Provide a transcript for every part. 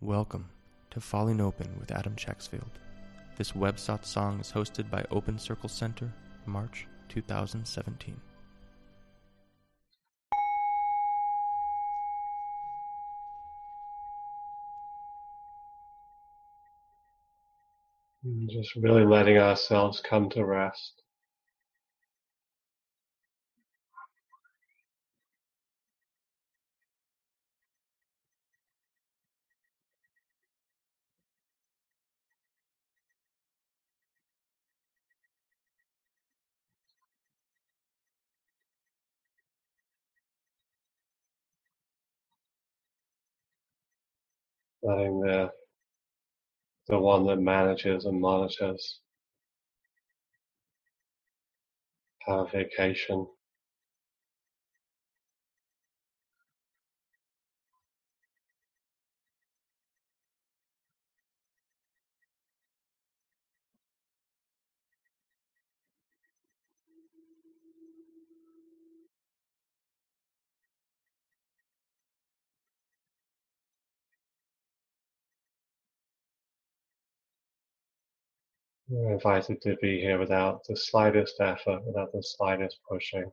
Welcome to Falling Open with Adam Chacksfield. This web satsang is hosted by Open Circle Center, March 2017. And Just really letting ourselves come to rest. Letting the the one that manages and monitors have vacation. Invited to be here without the slightest effort, without the slightest pushing.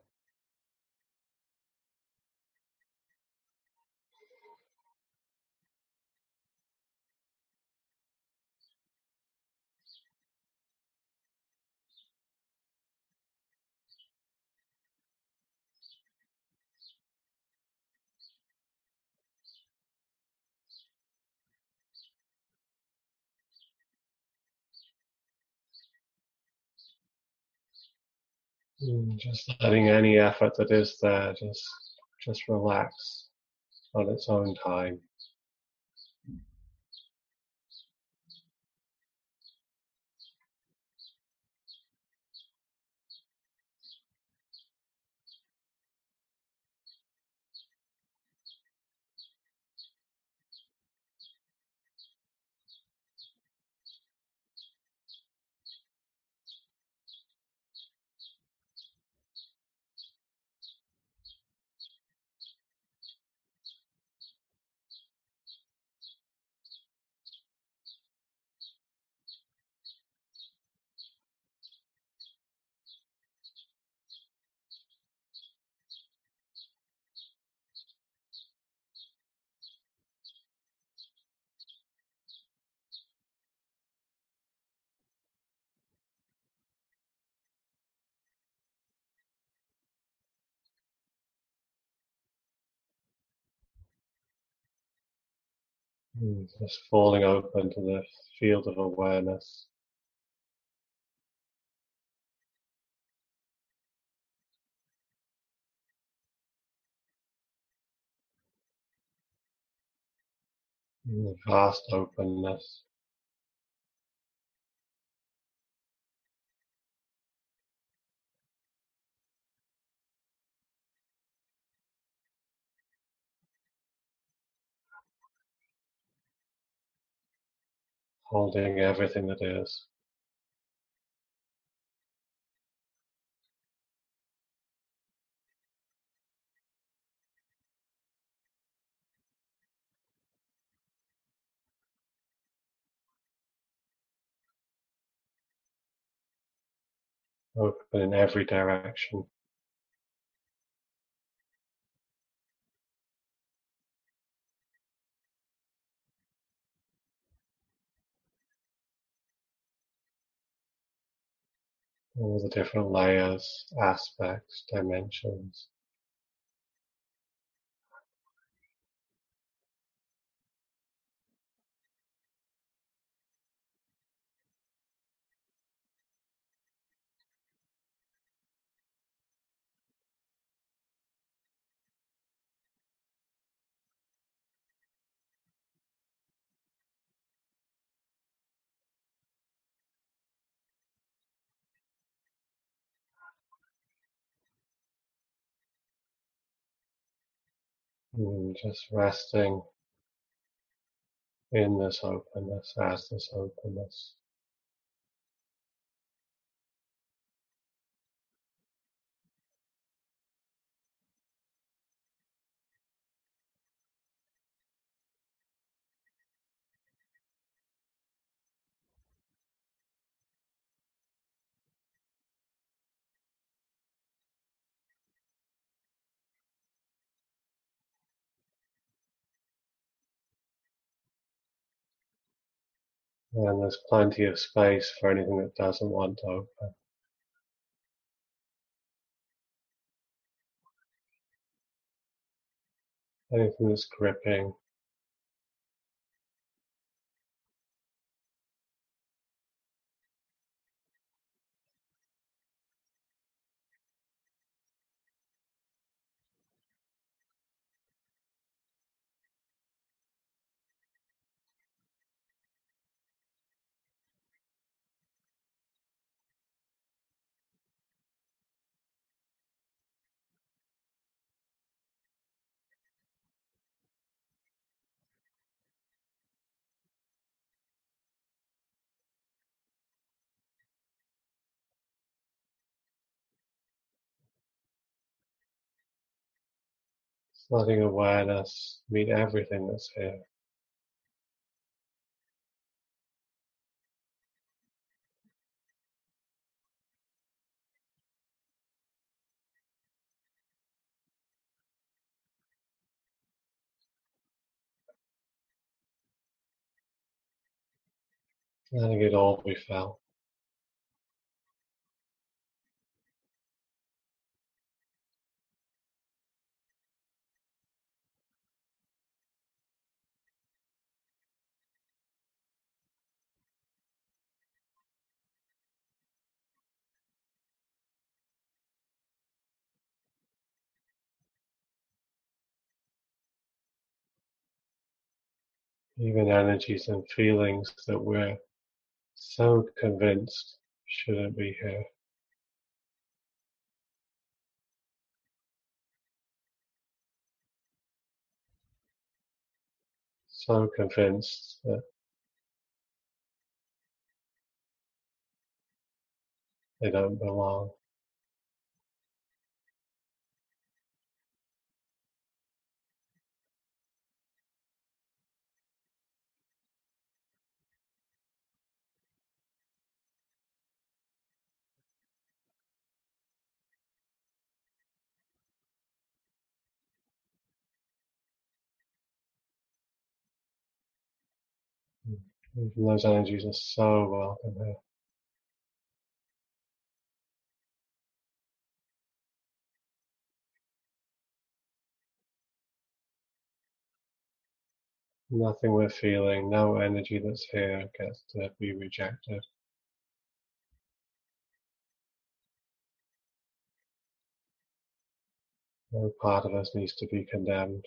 Just letting any effort that is there just just relax on its own time. Mm, Just falling open to the field of awareness. mm, The vast openness. Holding everything that is. Open in every direction. All the different layers, aspects, dimensions. And just resting in this openness, as this openness. And there's plenty of space for anything that doesn't want to open. Anything that's gripping. Letting awareness meet everything that's here. Letting it all be felt. Even energies and feelings that we're so convinced shouldn't be here. So convinced that they don't belong. Even those energies are so welcome here. Uh, Nothing we're feeling, no energy that's here gets to be rejected. No part of us needs to be condemned.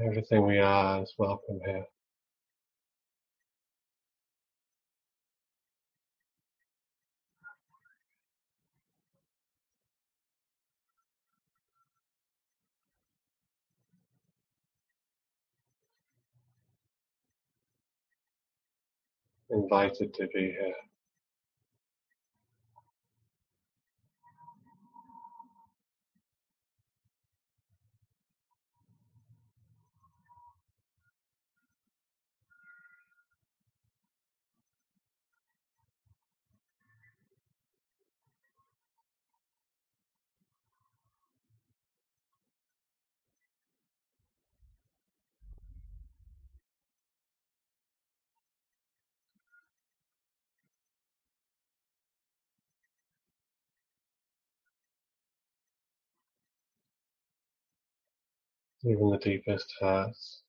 Everything we are is welcome here. Invited to be here. Even the deepest hurts.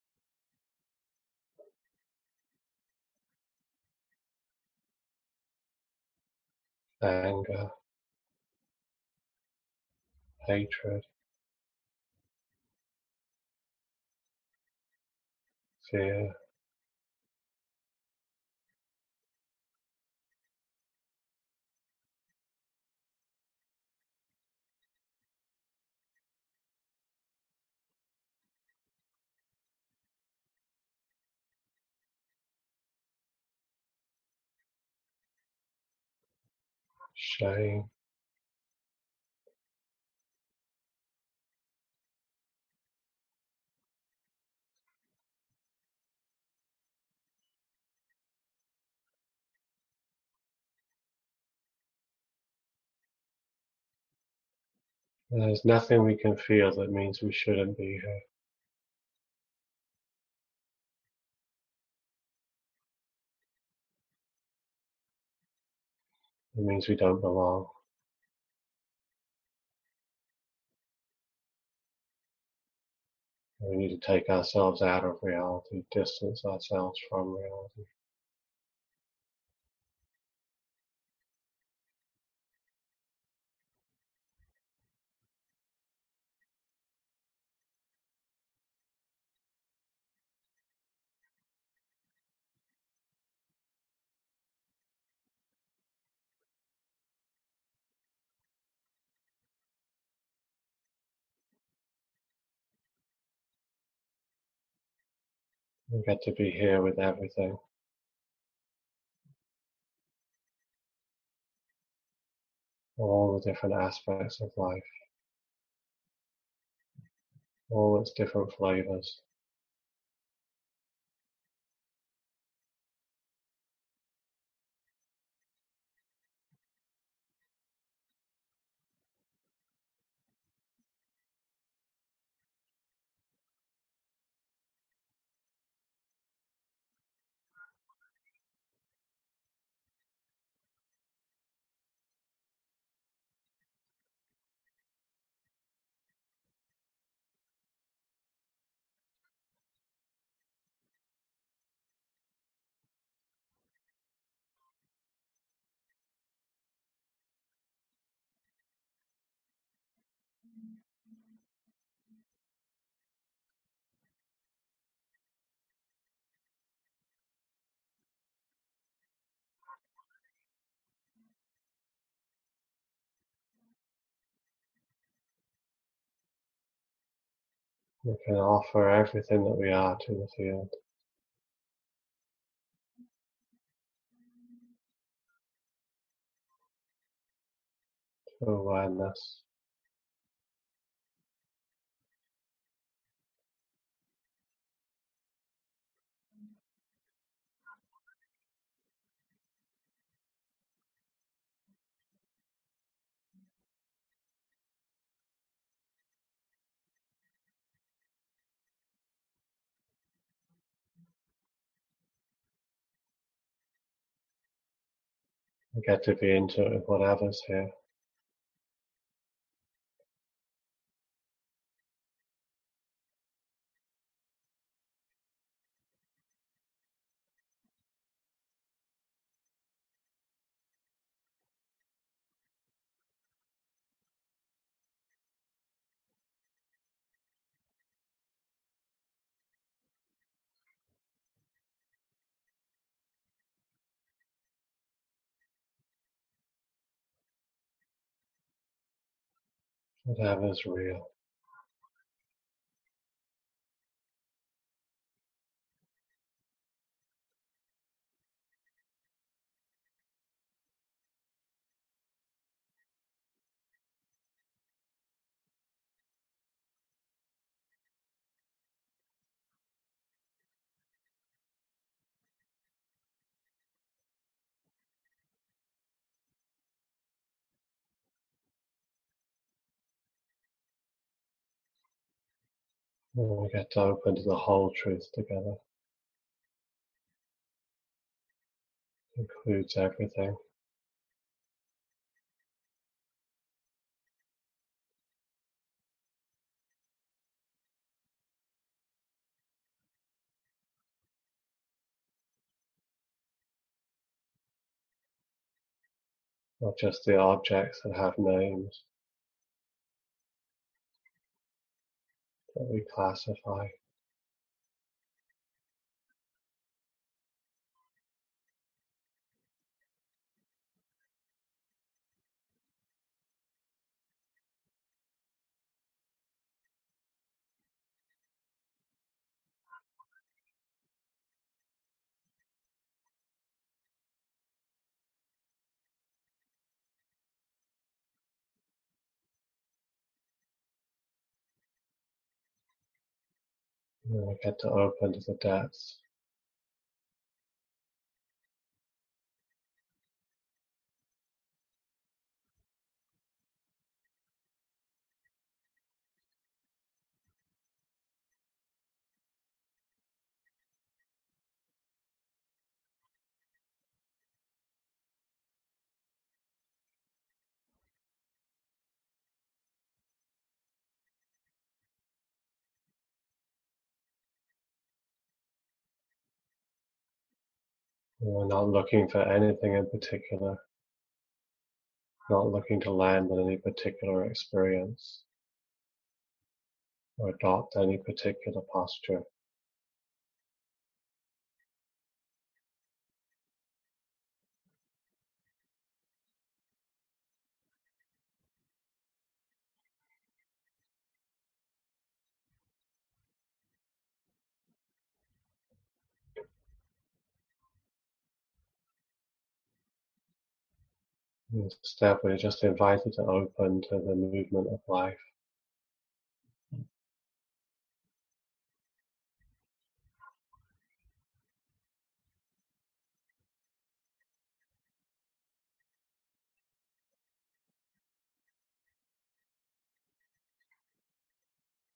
Anger, hatred, fear, shame, There's nothing we can feel that means we shouldn't be here. It means we don't belong. We need to take ourselves out of reality, distance ourselves from reality. We get to be here with everything. All the different aspects of life. All its different flavors. We can offer everything that we are to the field. To awareness. We get to be into whatever's here. Whatever's real. And we get to open to the whole truth together. Includes everything. Not just the objects that have names that we classify. We get to open to the depths. We're not looking for anything in particular, not looking to land on any particular experience or adopt any particular posture. Instead, we're just invited to open to the movement of life.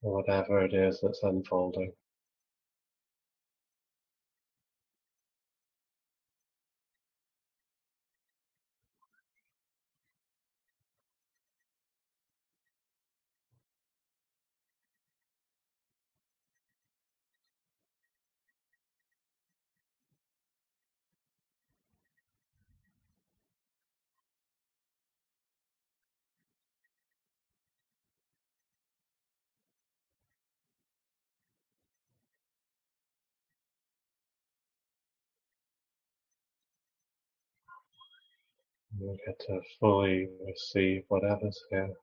Whatever it is that's unfolding. We get to fully receive whatever's here.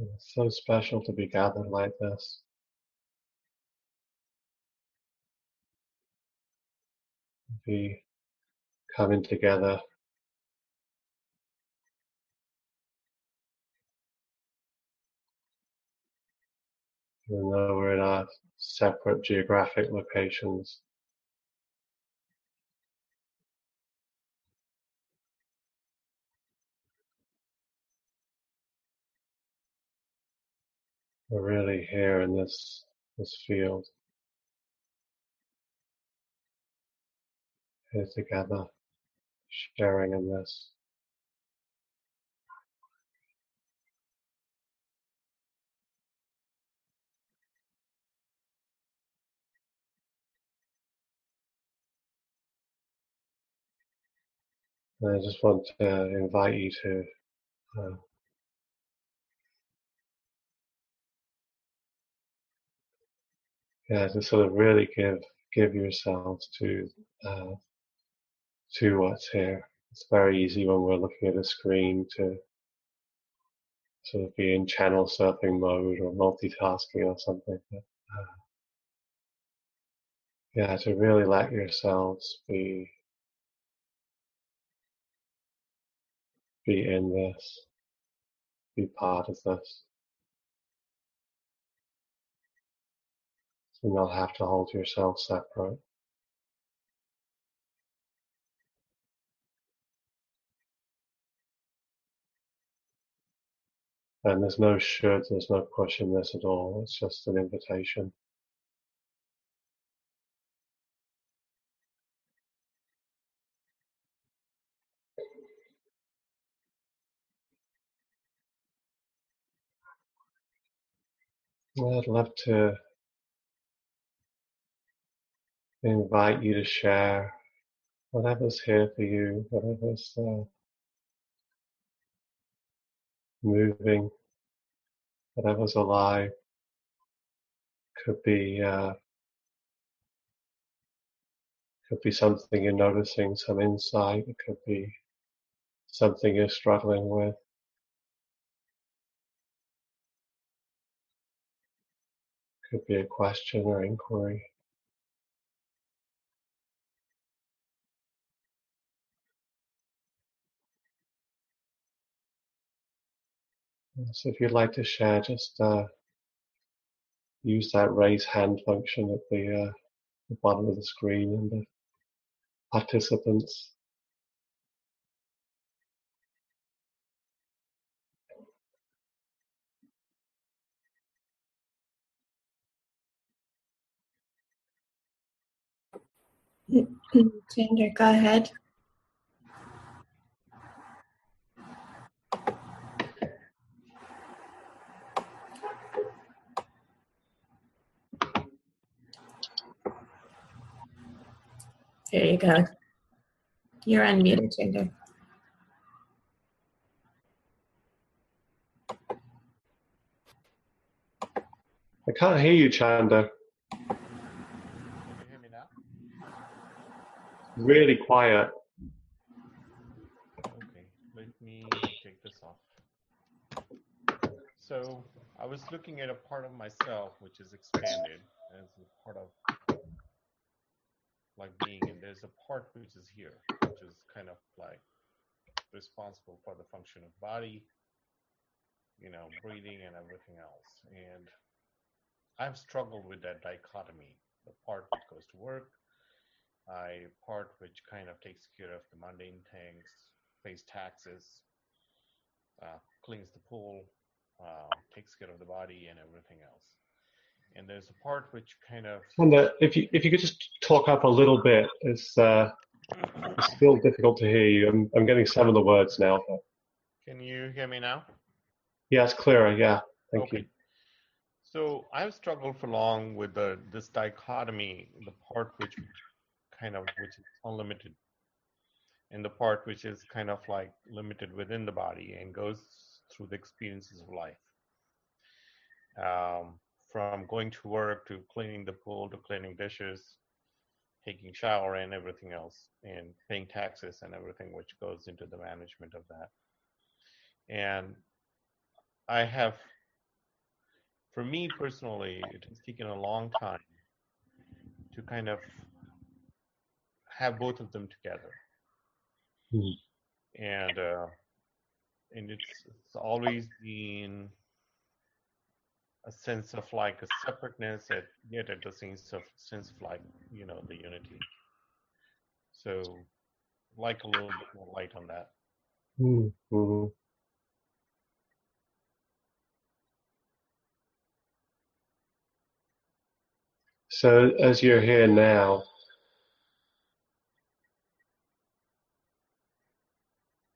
It's so special to be gathered like this. Be coming together even though we're in our separate geographic locations. We're really here in this this field. Here together, sharing in this. And I just want to invite you to uh, yeah, to sort of really give give yourselves to uh, to what's here. It's very easy when we're looking at a screen to sort of be in channel surfing mode or multitasking or something. But, uh, yeah, to really let yourselves be be in this, be part of this. So not have to hold yourself separate. And there's no should, there's no push in this at all. It's just an invitation. I'd love to invite you to share whatever's here for you, whatever's uh, moving, whatever's alive. Could be uh, could be something you're noticing, some insight. It could be something you're struggling with. Could be a question or inquiry. So if you'd like to share, just uh, use that raise hand function at the, uh, the bottom of the screen and the participants. Ginger, go ahead. There you go. You're unmuted, Ginger. I can't hear you, Chanda. Can you hear me now? Really quiet. Okay, let me take this off. So I was looking at a part of myself which is expanded as a part of like being, and there's a part which is here, which is kind of like responsible for the function of body, you know, breathing and everything else. And I've struggled with that dichotomy, the part which goes to work, I part which kind of takes care of the mundane things, pays taxes, uh, cleans the pool, uh, takes care of the body and everything else. And there's a part which kind of Chanda, if you if you could just talk up a little bit, it's uh, it's still difficult to hear you. I'm I'm getting some of the words now. But can you hear me now? yeah, it's clearer. Yeah, thank okay. you. So I've struggled for long with the this dichotomy, the part which kind of which is unlimited, and the part which is kind of like limited within the body and goes through the experiences of life. Um, from going to work to cleaning the pool to cleaning dishes, taking shower and everything else, and paying taxes and everything which goes into the management of that. And I have for me personally, it has taken a long time to kind of have both of them together, Mhm. and uh, and it's it's always been a sense of like a separateness, at, yet at the sense of sense of like you know the unity. So, like a little bit more light on that. Mm-hmm. So as you're here now,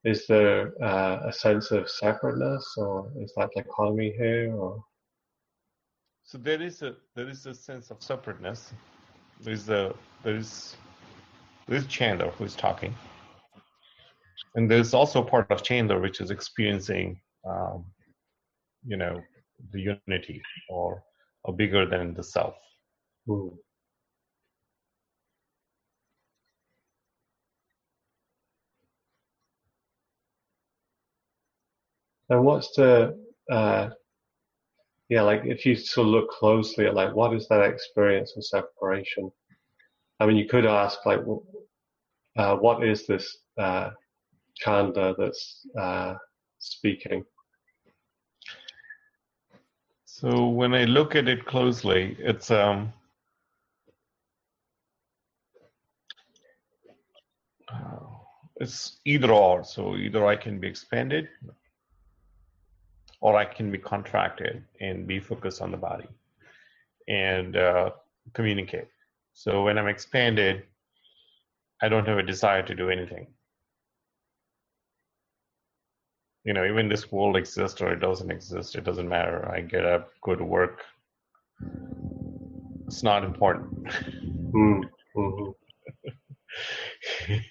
is there uh, a sense of separateness, or is that dichotomy here, or So there is a there is a sense of separateness. There's a there is there's Chandler who's talking, and there's also part of Chandler which is experiencing, um, you know, the unity or a bigger than the self. Hmm. And what's the, uh, yeah, like if you sort of look closely at like what is that experience of separation? I mean, you could ask like, uh, what is this uh, chanda that's uh, speaking? So when I look at it closely, it's um. uh, It's either or, so either I can be expanded or I can be contracted and be focused on the body and uh, communicate. So when I'm expanded, I don't have a desire to do anything. You know, even this world exists or it doesn't exist, it doesn't matter. I get up, go to work. It's not important. Mm, mhm.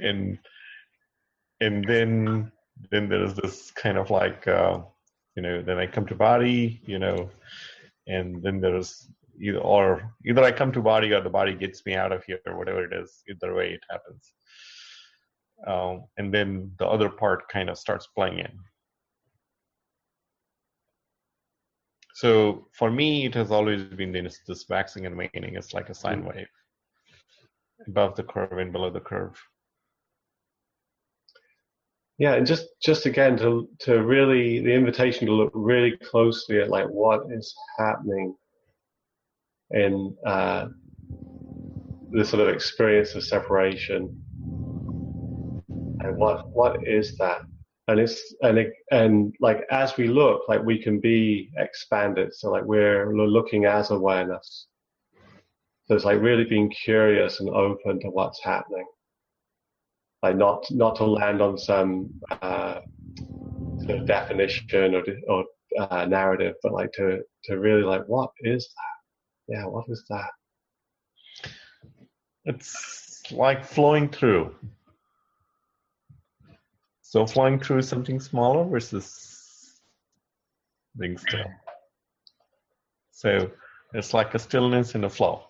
and and then then there's this kind of like uh, you know then I come to body you know and then there's either or either I come to body or the body gets me out of here or whatever it is either way it happens. Um, and then the other part kind of starts playing in. So for me it has always been this, this waxing and waning. It's like a sine wave. Above the curve and below the curve Yeah, and just just again to to really the invitation to look really closely at like what is happening in uh, the sort of experience of separation, and what what is that? And it's and it, and like as we look, like we can be expanded. So like we're looking as awareness. So it's like really being curious and open to what's happening like not not to land on some uh, sort of definition or or uh, narrative, but like to to really like what is that? Yeah, what is that? it's like flowing through so flowing through something smaller versus being still so it's like a stillness in a flow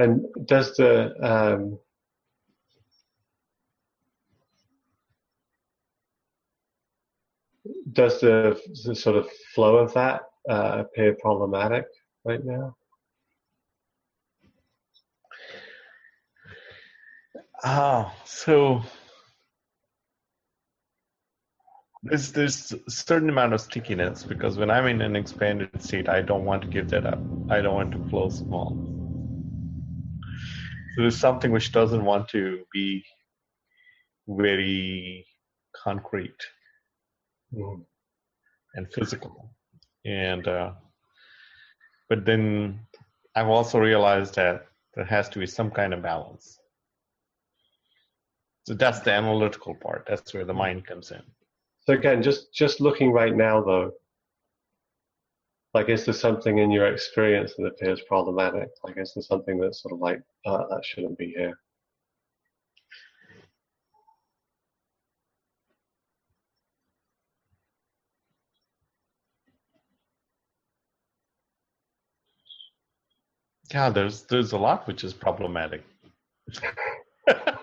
And does the um, does the, the sort of flow of that uh, appear problematic right now? Ah, so there's there's a certain amount of stickiness because when I'm in an expanded state, I don't want to give that up. I don't want to flow small. So there's something which doesn't want to be very concrete Mm. and physical. And uh, but then I've also realized that there has to be some kind of balance. So that's the analytical part. That's where the mind comes in. So again, just just looking right now though, like is there something in your experience that appears problematic? Like is there something that's sort of like uh, that shouldn't be here? Yeah, there's there's a lot which is problematic.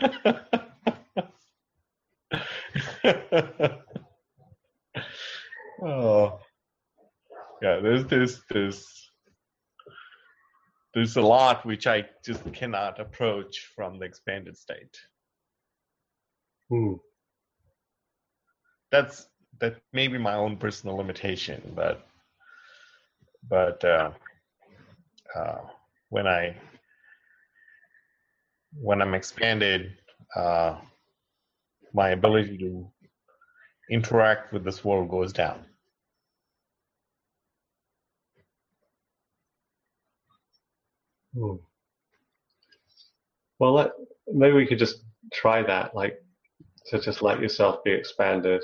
oh, yeah. There's there's there's there's a lot which I just cannot approach from the expanded state. Hmm. That's that may be my own personal limitation, but but uh, uh, when I when I'm expanded, uh, my ability to interact with this world goes down. Hmm. Well, let, maybe we could just try that, like to just let yourself be expanded.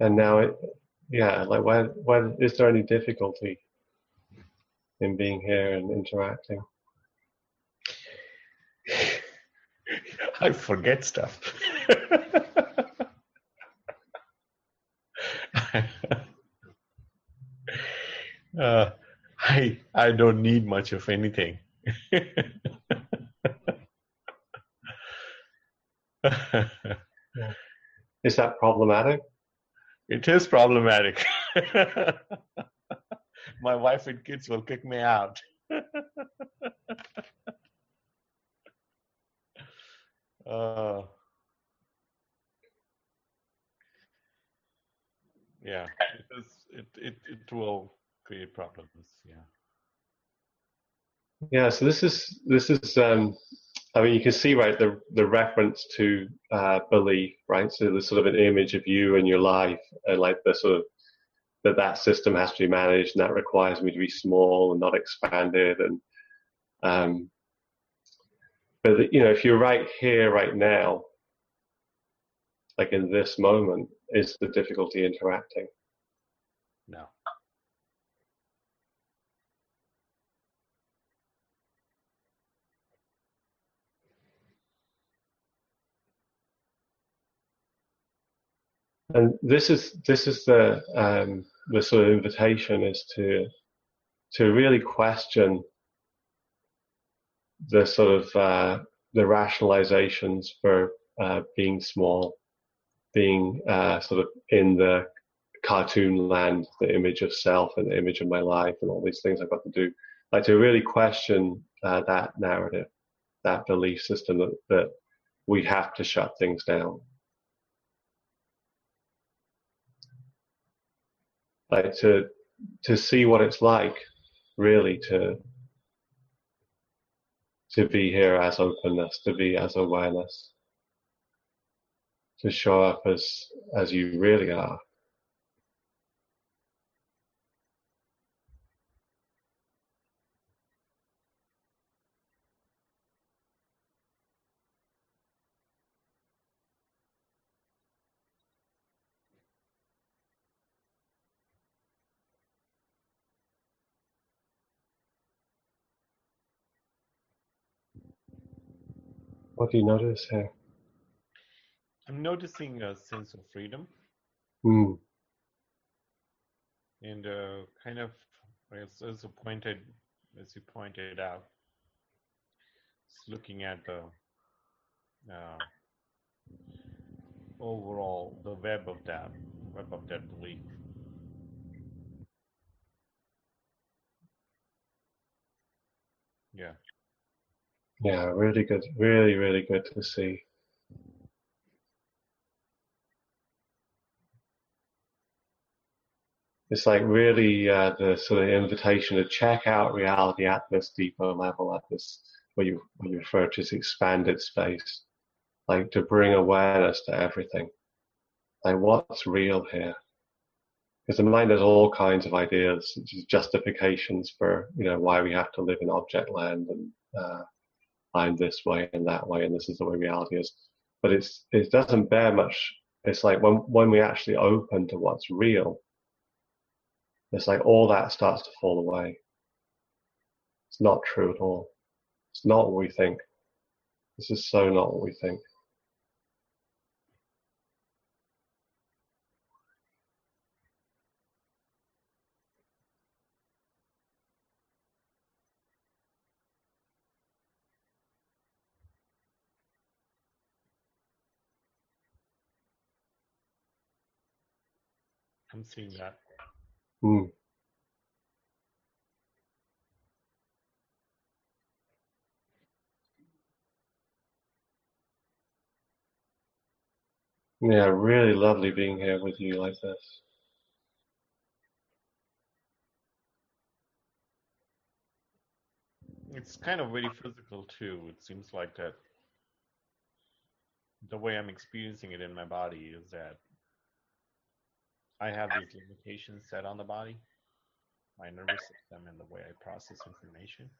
And now it, yeah, like when, when, is there any difficulty in being here and interacting? I forget stuff. uh, I I don't need much of anything. Is that problematic? It is problematic. My wife and kids will kick me out. uh, yeah, it, is, it, it, it will create problems. Yeah. Yeah, so this is this is um, I mean you can see right the the reference to uh, belief, right? So there's sort of an image of you and your life, and like the sort of that that system has to be managed, and that requires me to be small and not expanded, and um, but you know if you're right here, right now, like in this moment, is the difficulty interacting. No. And this is this is the um, the sort of invitation is to to really question the sort of uh, the rationalizations for uh, being small, being uh, sort of in the cartoon land, the image of self and the image of my life and all these things I've got to do. Like to really question uh, that narrative, that belief system that, that we have to shut things down. Like to to see what it's like really to to be here as openness to be as awareness to show up as as you really are What do you notice here? I'm noticing a sense of freedom Hmm. and uh, kind of as, as you pointed as you pointed out it's looking at the uh, overall the web of that web of that belief yeah Yeah, really good. Really, really good to see. It's like really uh, the sort of invitation to check out reality at this deeper level, at this what you what you refer to as expanded space, like to bring awareness to everything. Like what's real here? Because the mind has all kinds of ideas, justifications for you know why we have to live in object land and uh, I'm this way and that way, and this is the way reality is. But it's it doesn't bear much. It's like when when we actually open to what's real, it's like all that starts to fall away. It's not true at all. It's not what we think. This is so not what we think. Seeing that Hmm. Yeah, really lovely being here with you like this. it's kind of very physical too it seems like that the way i'm experiencing it in my body is that I have these limitations set on the body, my nervous system, and the way I process information.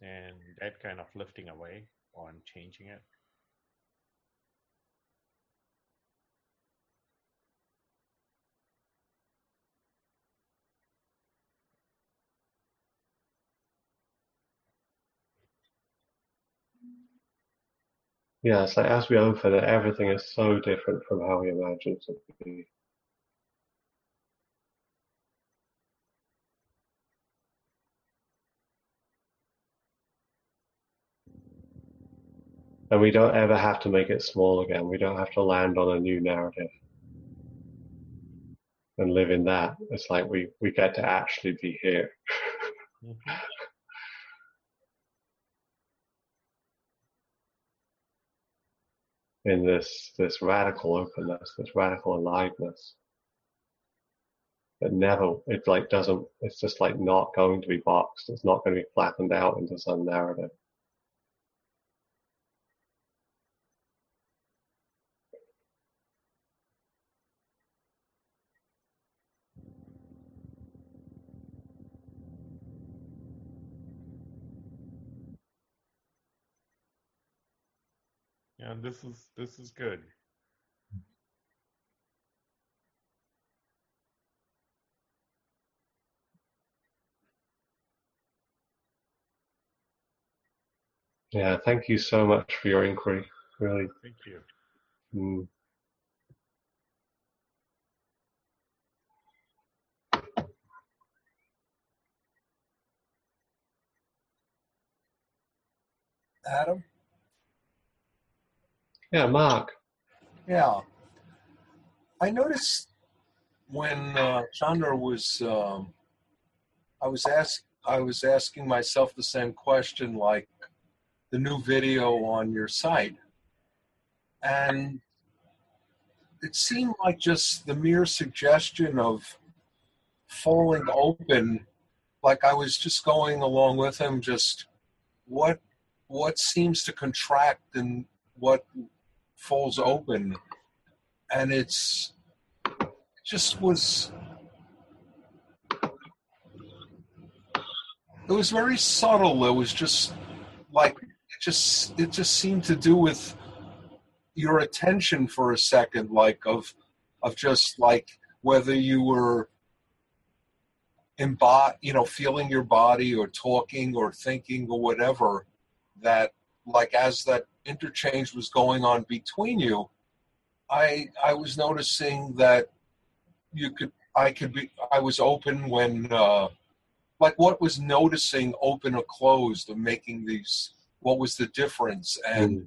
And that kind of lifting away on changing it. Yeah, it's like as we open it, everything is so different from how we imagined it to be. And we don't ever have to make it small again. We don't have to land on a new narrative and live in that. It's like we, we get to actually be here. Mm-hmm. in this this radical openness, this radical aliveness. It never it like doesn't it's just like not going to be boxed. It's not going to be flattened out into some narrative. This is this is good. Yeah, thank you so much for your inquiry. Really. Thank you. Mm. Adam? Yeah, Mark. Yeah. I noticed when uh, Chandra was, um, I was ask, I was asking myself the same question, like the new video on your site, and it seemed like just the mere suggestion of falling open, like I was just going along with him, just what what seems to contract and what falls open and it's it just was it was very subtle. It was just like it just it just seemed to do with your attention for a second like of of just like whether you were embod you know feeling your body or talking or thinking or whatever that like as that interchange was going on between you i i was noticing that you could i could be i was open when uh like what was noticing open or closed and making these what was the difference and Mm.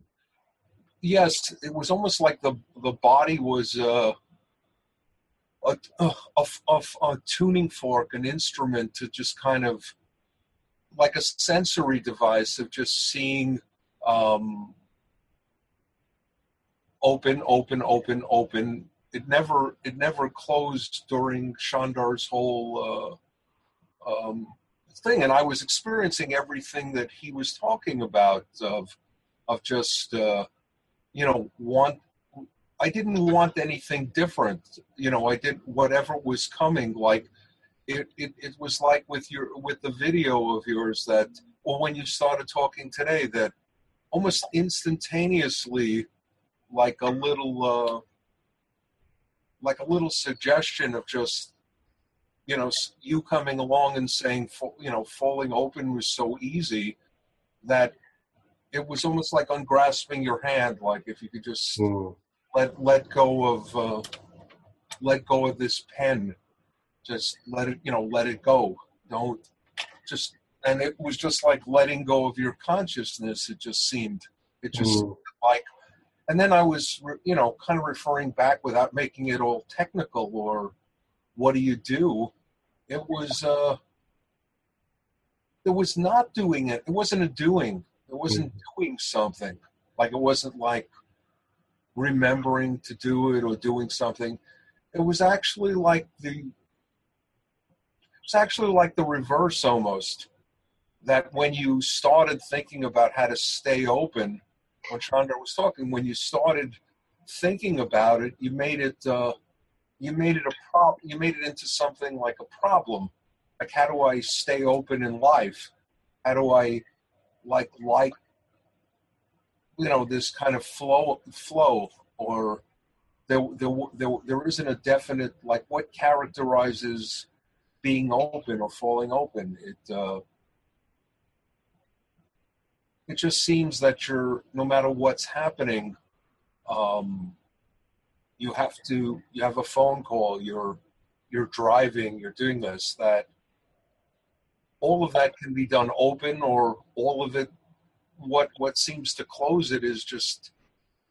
yes it was almost like the the body was uh a, a, a, a, a tuning fork an instrument to just kind of like a sensory device of just seeing um, open, open, open, open. It never, it never closed during Chandra's whole uh, um, thing, and I was experiencing everything that he was talking about of, of just, uh, you know, want. I didn't want anything different. You know, I did whatever was coming. Like it, it, it was like with your with the video of yours that, or when you started talking today, that almost instantaneously like a little uh, like a little suggestion of just you know you coming along and saying you know falling open was so easy that it was almost like ungrasping your hand like if you could just Mm. let let go of uh, let go of this pen just let it you know let it go don't just and it was just like letting go of your consciousness it just seemed it just Mm. like and then i was you know kind of referring back without making it all technical or what do you do? It was uh it was not doing it. It wasn't a doing. It wasn't doing something. Like it wasn't like remembering to do it or doing something. It was actually like the it's actually like the reverse almost that when you started thinking about how to stay open when Chandra was talking when you started thinking about it you made it uh, you made it a prob you made it into something like a problem. Like how do i stay open in life? How do i like like you know this kind of flow flow or there there there, there isn't a definite like what characterizes being open or falling open. It uh it just seems that you're no matter what's happening um you have to you have a phone call you're you're driving you're doing this that all of that can be done open or all of it what what seems to close it is just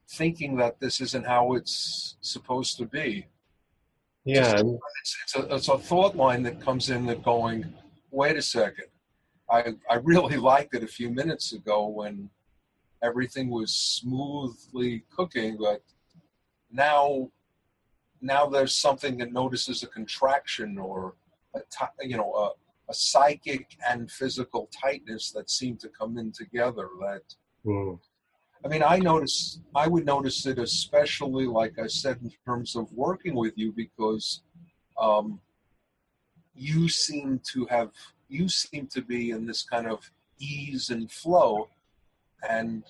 thinking that this isn't how it's supposed to be. Yeah, and It's, it's, a, it's a thought line that comes in that going, wait a second. I, I really liked it a few minutes ago when everything was smoothly cooking, but now now there's something that notices a contraction or a you know a, a psychic and physical tightness that seem to come in together that mm, I mean, I notice, I would notice it especially, like I said, in terms of working with you, because um, you seem to have, you seem to be in this kind of ease and flow, and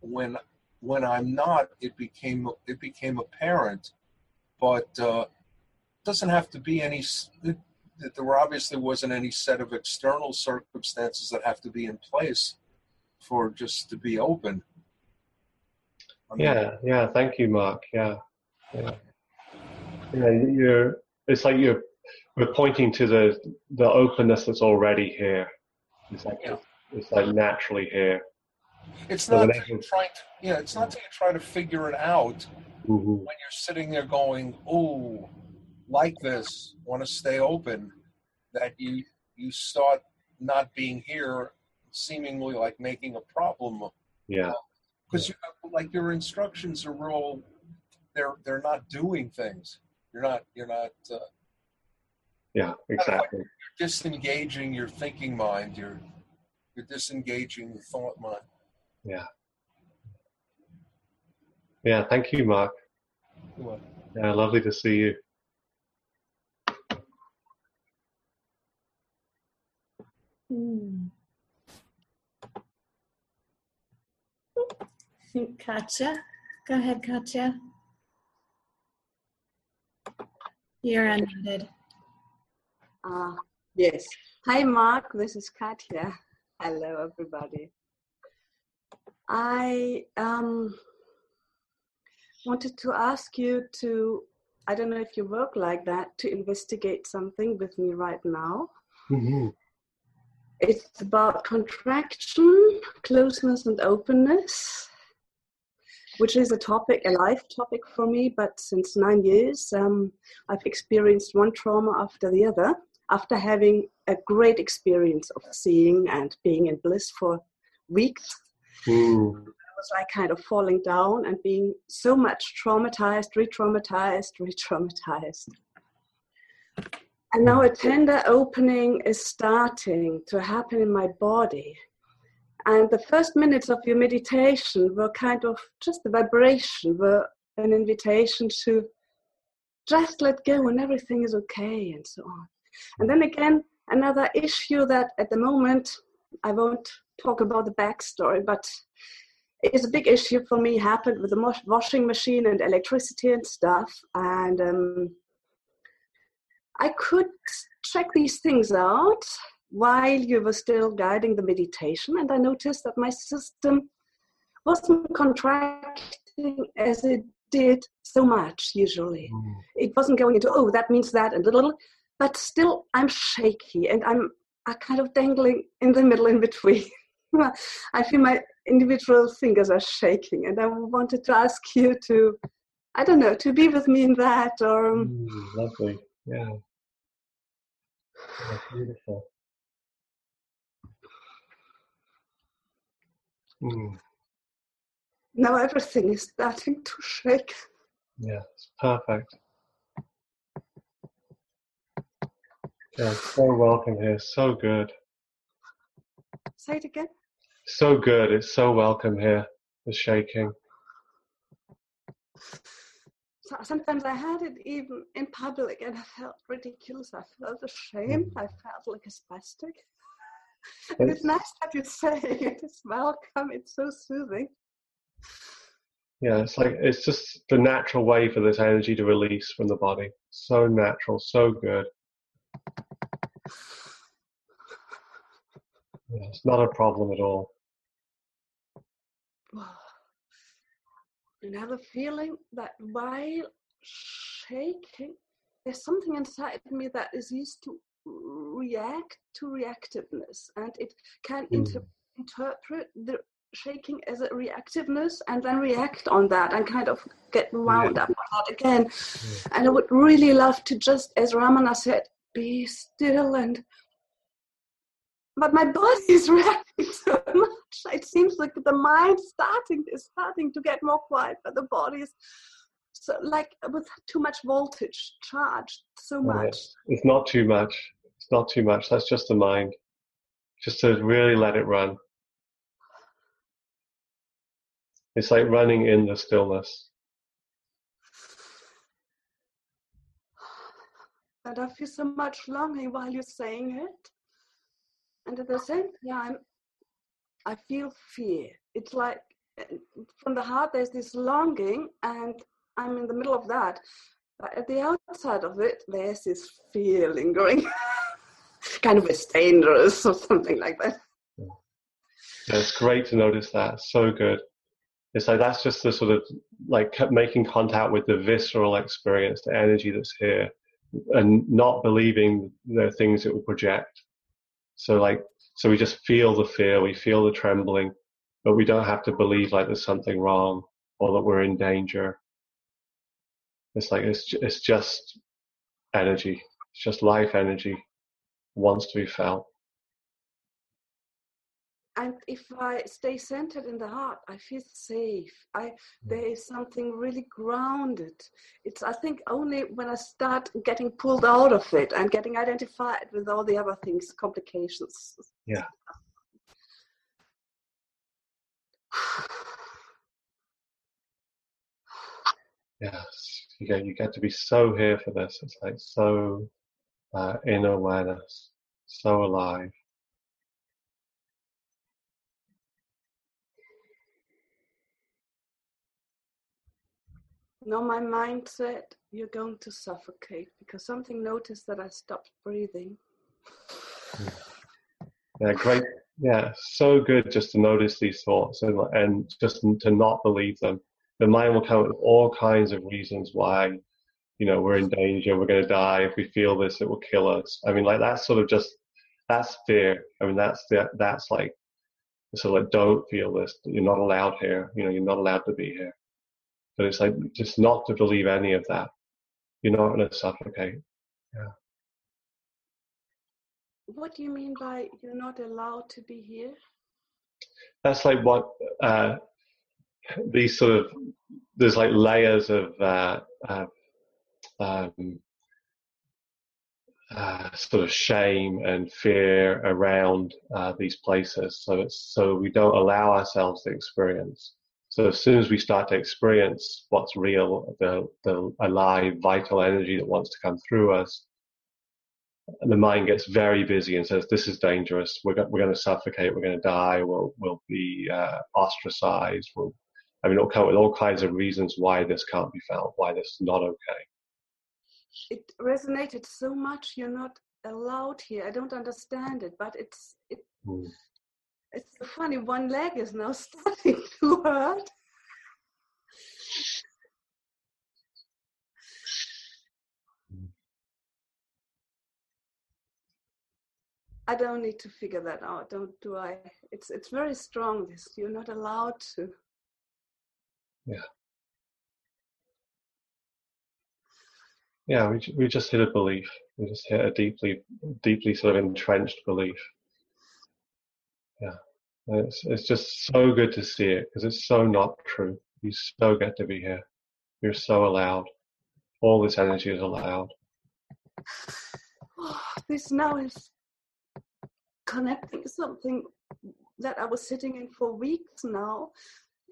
when when I'm not, it became it became apparent, but uh, doesn't have to be any. There obviously wasn't any set of external circumstances that have to be in place for just to be open. I mean, yeah, yeah. Thank you, Mark. Yeah, yeah, yeah. You're. It's like you're. We're pointing to the the openness that's already here. It's like Yeah. it's like naturally here. It's not that you're trying to, yeah, it's not that you try to figure it out hmm when you're sitting there going, oh, like this, want to stay open, that you you start not being here, seemingly like making a problem Yeah, because like your instructions are all they're they're not doing things. You're not you're not uh, yeah. Exactly. disengaging your thinking mind. You're you're disengaging the thought mind. Yeah. Yeah. Thank you, Mark. What? Yeah, lovely to see you. Hmm. Katya, go ahead, Katya. You're unmuted. Uh, yes. Hi, Mark. This is Katya. Hello, everybody. I um, wanted to ask you to, I don't know if you work like that, to investigate something with me right now. hmm It's about contraction, closeness, and openness, which is a topic, a life topic for me. But since nine years, um, I've experienced one trauma after the other. After having a great experience of seeing and being in bliss for weeks, Mm. I was like kind of falling down and being so much traumatized, re traumatized, re traumatized. And now a tender opening is starting to happen in my body. And the first minutes of your meditation were kind of just the vibration, were an invitation to just let go and everything is okay and so on. And then again, another issue that at the moment I won't talk about the backstory, but it's a big issue for me happened with the washing machine and electricity and stuff. And um, I could check these things out while you were still guiding the meditation, and I noticed that my system wasn't contracting as it did so much usually. Mm. It wasn't going into, oh, that means that, and little, but still I'm shaky and I'm I kind of dangling in the middle in between. I feel my individual fingers are shaking, and I wanted to ask you to, I don't know, to be with me in that, or um, Mm, lovely. Yeah. yeah. Beautiful. Mm. now everything is starting to shake. Yeah, it's perfect. Yeah, it's so welcome here. So good. Say it again. So good. It's so welcome here. The shaking. So sometimes I had it even in public, and I felt ridiculous. I felt ashamed. Mm-hmm. I felt like a spastic. And it's nice that you say it is welcome. It's so soothing. Yeah, it's like it's just the natural way for this energy to release from the body. So natural, so good. Yeah, it's not a problem at all. And I have a feeling that while shaking, there's something inside me that is used to react to reactiveness and it can Mm. inter- interpret the shaking as a reactiveness and then react on that and kind of get wound Yeah. up on that again. And I would really love to just, as Ramana said, be still and but my body is reacting so much. It seems like the mind starting is starting to get more quiet, but the body is so like with too much voltage charged so much. It's not too much. It's not too much. That's just the mind. Just to really let it run. It's like running in the stillness. And I feel so much longing while you're saying it. And at the same time, I feel fear. It's like from the heart, there's this longing, and I'm in the middle of that. But at the outside of it, there's this fear lingering. kind of it's dangerous or something like that. Yeah, it's great to notice that. So good. It's like that's just the sort of like making contact with the visceral experience, the energy that's here, and not believing the things it will project. So like, so we just feel the fear, we feel the trembling, but we don't have to believe like there's something wrong or that we're in danger. It's like it's it's just energy. It's just life energy wants to be felt. And if i stay centered in the heart i feel safe i there is something really grounded it's i think only when i start getting pulled out of it and getting identified with all the other things complications Yeah. Yes, you get you get to be so here for this. It's like so uh, in awareness, so alive. Now my mind said you're going to suffocate because something noticed that i stopped breathing Yeah, great. Yeah, so good just to notice these thoughts and and just to not believe them. The mind will come up with all kinds of reasons why, you know, we're in danger, we're going to die. If we feel this, it will kill us. I mean, like that's sort of just that's fear. I mean, that's the, that's like so like don't feel this. You're not allowed here. You know, you're not allowed to be here. But it's like just not to believe any of that. You're not going to suffocate. Yeah. What do you mean by you're not allowed to be here that's like what uh, these sort of there's like layers of uh, uh, um, uh, sort of shame and fear around uh, these places. So it's so we don't allow ourselves to experience. So as soon as we start to experience what's real, the the alive, vital energy that wants to come through us, the mind gets very busy and says, "This is dangerous. We're go- we're going to suffocate. We're going to die. We'll we'll be uh, ostracized. We'll, I mean, it'll come with all kinds of reasons why this can't be felt, why this is not okay." it resonated so much you're not allowed here i don't understand it but it's it, Mm. It's so funny one leg is now starting to hurt I don't need to figure that out, don't do I? It's it's very strong. This you're not allowed to. Yeah, Yeah, we we just hit a belief. We just hit a deeply deeply sort of entrenched belief. It's it's just so good to see it because it's so not true. You so get to be here. You're so allowed. All this energy is allowed. this now is connecting something that I was sitting in for weeks now.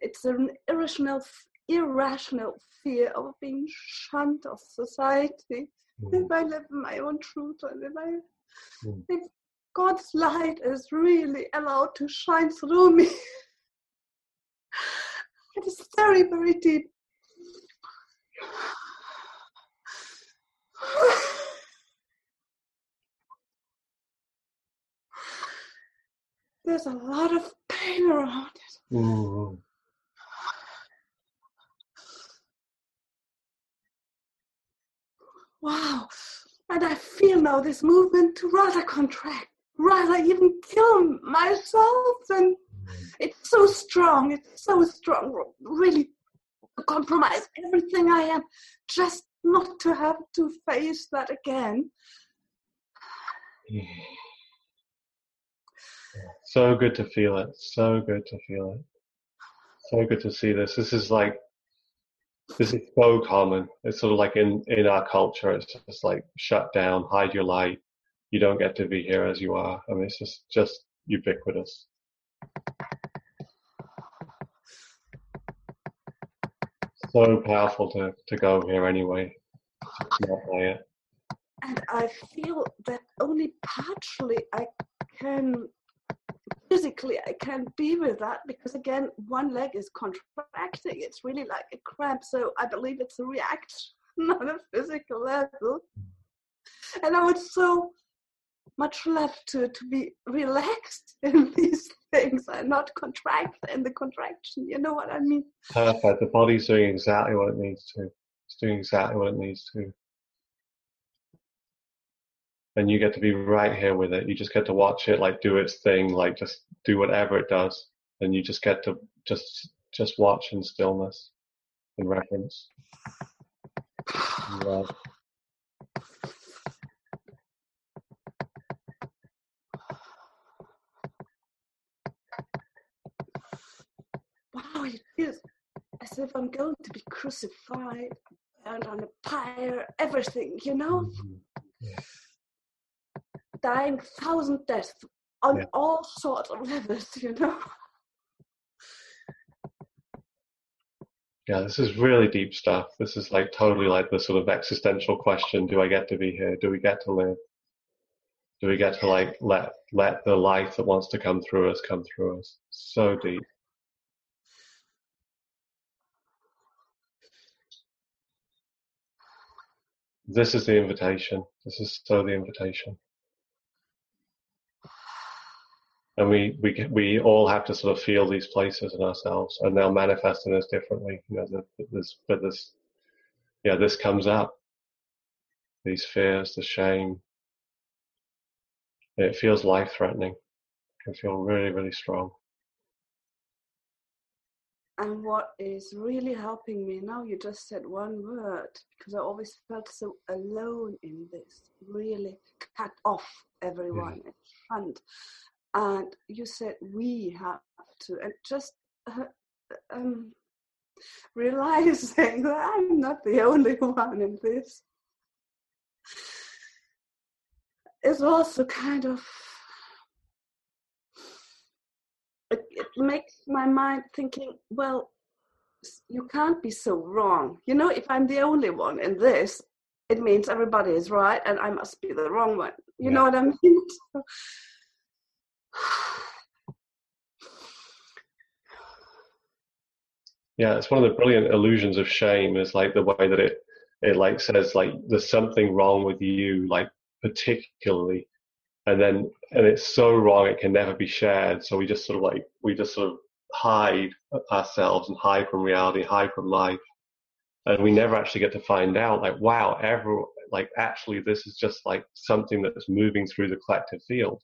It's an irrational, irrational fear of being shunned of society. Mm. If I live my own truth, and if I, Mm. if God's light is really allowed to shine through me, it is very, very deep. There's a lot of pain around it. Mm. Wow. And I feel now this movement to rather contract, rather even kill myself than It's so strong. It's so strong. Really compromise everything I am just not to have to face that again. So good to feel it. So good to feel it. So good to see this. This is like this is so common. It's sort of like in in our culture. It's just like shut down, hide your light. You don't get to be here as you are. I mean, it's just just ubiquitous. So powerful to to go here anyway. And I feel that only partially I can physically I can't be with that because again one leg is contracting. It's really like a cramp. So I believe it's a reaction on a physical level. And I would so much love to, to be relaxed in these things and not contract in the contraction. You know what I mean? Perfect. The body's doing exactly what it needs to. It's doing exactly what it needs to. And you get to be right here with it. You just get to watch it like do its thing, like just do whatever it does. And you just get to just just watch in stillness, in love. Wow, it feels as if I'm going to be crucified and on a pyre, everything, you know? Mhm. Yeah. Dying thousand deaths on Yeah. all sorts of levels, you know? Yeah, this is really deep stuff. This is like totally like the sort of existential question: Do I get to be here? Do we get to live? Do we get to like let let the life that wants to come through us come through us? So deep. This is the invitation. This is so the invitation. And we, we, we all have to sort of feel these places in ourselves and they'll manifest in us differently. You know, this, but this, yeah, this comes up. These fears, the shame. It feels life threatening. It can feel really, really strong. And what is really helping me now, you just said one word, because I always felt so alone in this, really cut off everyone in front. And you said we have to, and just uh, um, realizing that I'm not the only one in this is also kind of it, makes my mind thinking well you can't be so wrong. You know if i'm the only one in this it means everybody is right and i must be the wrong one. You know what i mean? Yeah, it's one of the brilliant illusions of shame is like the way that it it like says like there's something wrong with you like particularly and then and it's so wrong it can never be shared. So we just sort of like we just sort of hide ourselves and hide from reality hide from life. And we never actually get to find out like wow ever like actually this is just like something that's moving through the collective field.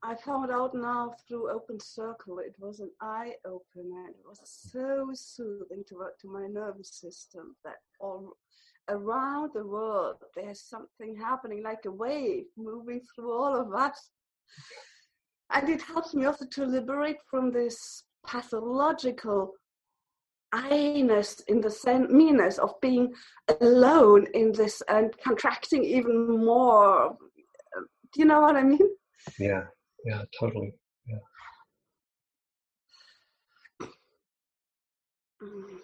I found out now through Open Circle, it was an eye opener. It was so soothing to, to my nervous system that all around the world there's something happening, like a wave moving through all of us. And it helps me also to liberate from this pathological I-ness in the sen- meanness of being alone in this and contracting even more. Do you know what I mean? yeah yeah totally Mm.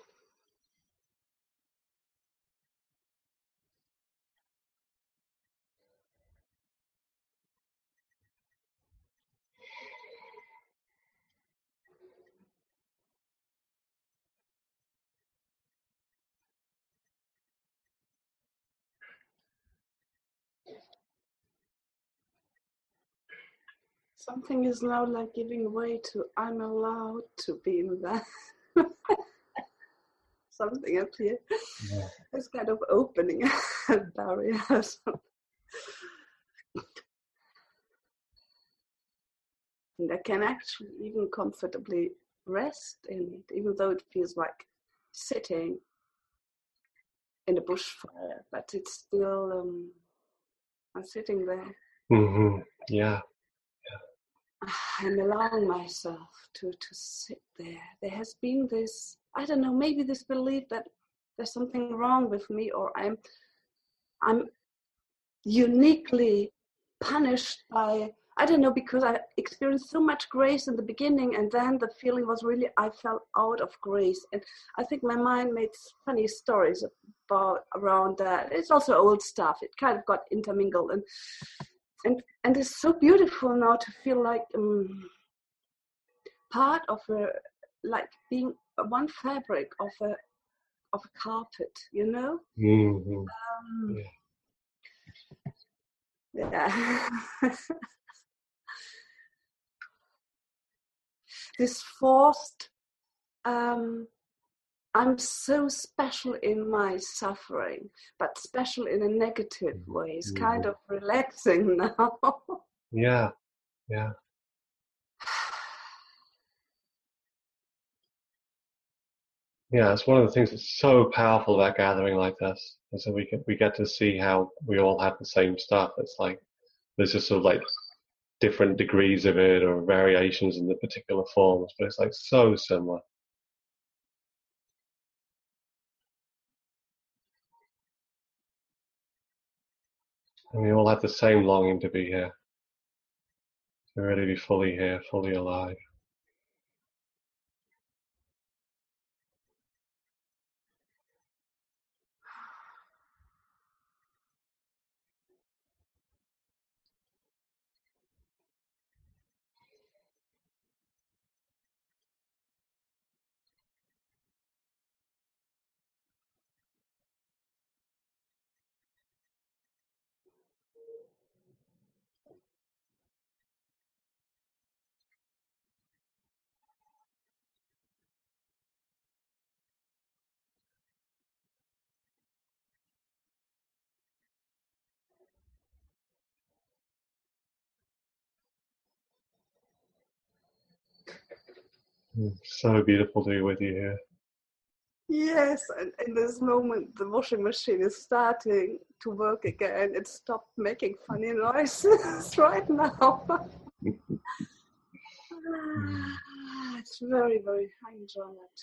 Something is now like giving way to I'm allowed to be in that. Something up here yeah. is kind of opening a barrier. or something. And I can actually even comfortably rest in it, even though it feels like sitting in a bushfire, but it's still, um, I'm sitting there hmm Yeah. I'm allowing myself to, to sit there. There has been this, I don't know, maybe this belief that there's something wrong with me or I'm I'm uniquely punished by I don't know because I experienced so much grace in the beginning and then the feeling was really I fell out of grace and I think my mind made funny stories about around that. It's also old stuff. It kind of got intermingled and and and it's so beautiful now to feel like um, part of a like being one fabric of a of a carpet you know? Hmm um, yeah. This forced um, I'm so special in my suffering, but special in a negative mm-hmm. way. It's mm-hmm. kind of relaxing now. Yeah. Yeah. Yeah, it's one of the things that's so powerful about gathering like this. And so we get we get to see how we all have the same stuff. It's like there's just sort of like different degrees of it or variations in the particular forms, but it's like so similar. And we all have the same longing to be here. To really be fully here, fully alive. Mm, So beautiful to be with you here. yes, and in this moment, the washing machine is starting to work again. It stopped making funny noises right now. It's very, very, I enjoy it.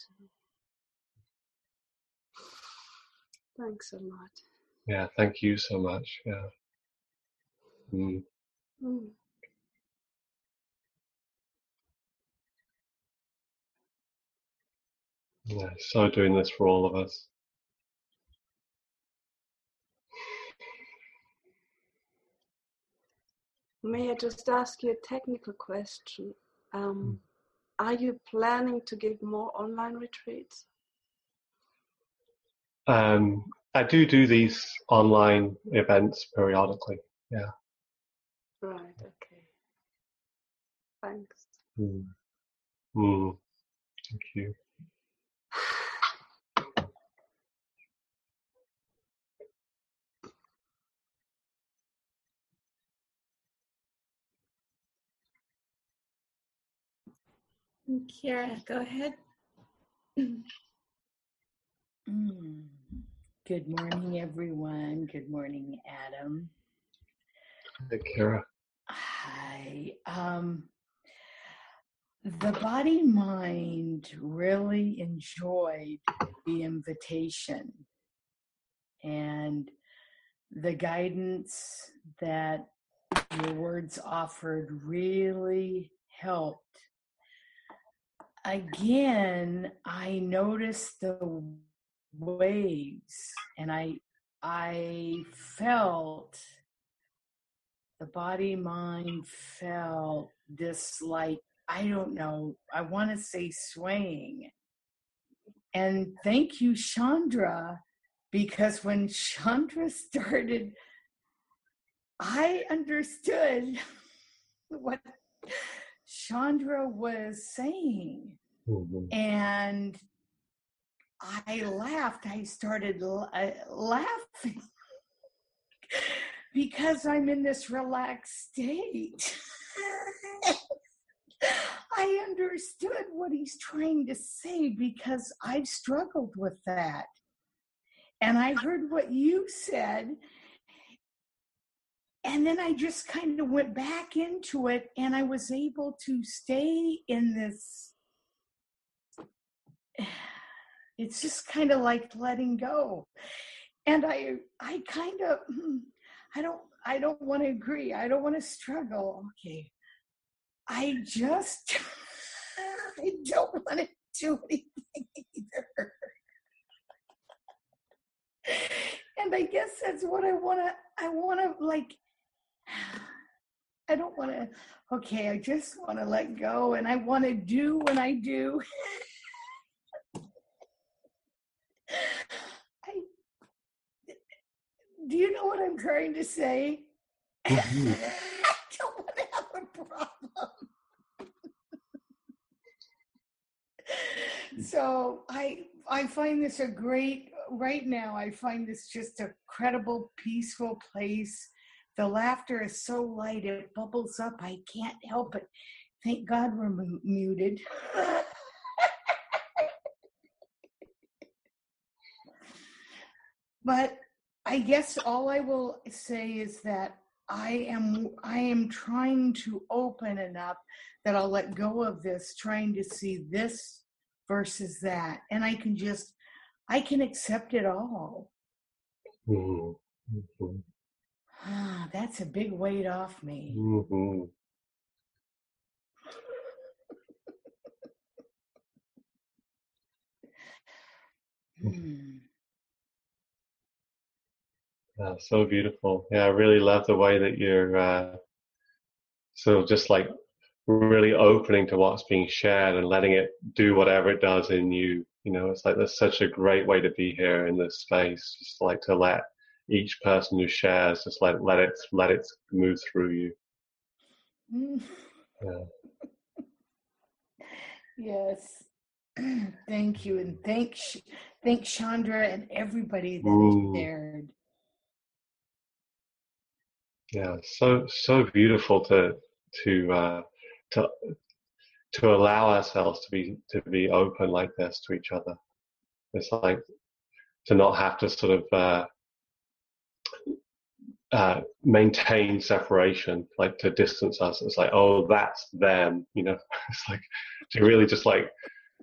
Thanks a lot. Yeah, thank you so much. Yeah. Mm. Mm. Yeah, so doing this for all of us. May I just ask you a technical question? Um, are you planning to give more online retreats? Um, I do do these online events periodically. Yeah. Right, okay. Thanks. Mm. Mm. Thank you. Kira, go ahead. Mm. Good morning, everyone. Good morning, Adam. Hey, Kira. Hi. Um, the body mind really enjoyed the invitation and the guidance that your words offered really helped. Again, I noticed the waves and I I felt the body mind felt this like I don't know, I want to say swaying. And thank you, Chandra, because when Chandra started, I understood what Chandra was saying. Mhm. And I laughed. I started uh, laughing because I'm in this relaxed state. I understood what he's trying to say because I've struggled with that. And I heard what you said. And then I just kind of went back into it and I was able to stay in this. It's just kind of like letting go. And I I kind of hmm, I don't I don't want to agree. I don't want to struggle. Okay. I just I don't want to do anything either. and I guess that's what I want to I want to like I don't want to okay, I just want to let go and I want to do when I do. I do you know what I'm trying to say? Mhm. I don't want to have a problem. so I I find this a great right now. I find this just a credible, peaceful place. The laughter is so light; it bubbles up. I can't help it. Thank God we're mu- muted. but I guess all I will say is that I am I am trying to open enough that I'll let go of this, trying to see this versus that, and I can just I can accept it all. Mhm. Ah, that's a big weight off me. Mhm. Hmm. Yeah, so beautiful. Yeah, I really love the way that you're uh, sort of just like really opening to what's being shared and letting it do whatever it does in you. You know, it's like that's such a great way to be here in this space. Just like to let each person who shares, just let let it let it move through you. Mm. Yeah. Yes. thank you, and thank thank Chandra and everybody that Ooh. shared. Yeah, so so beautiful to to uh, to to allow ourselves to be to be open like this to each other. It's like to not have to sort of uh, uh, maintain separation, like to distance us. It's like, oh, that's them, you know. It's like to really just like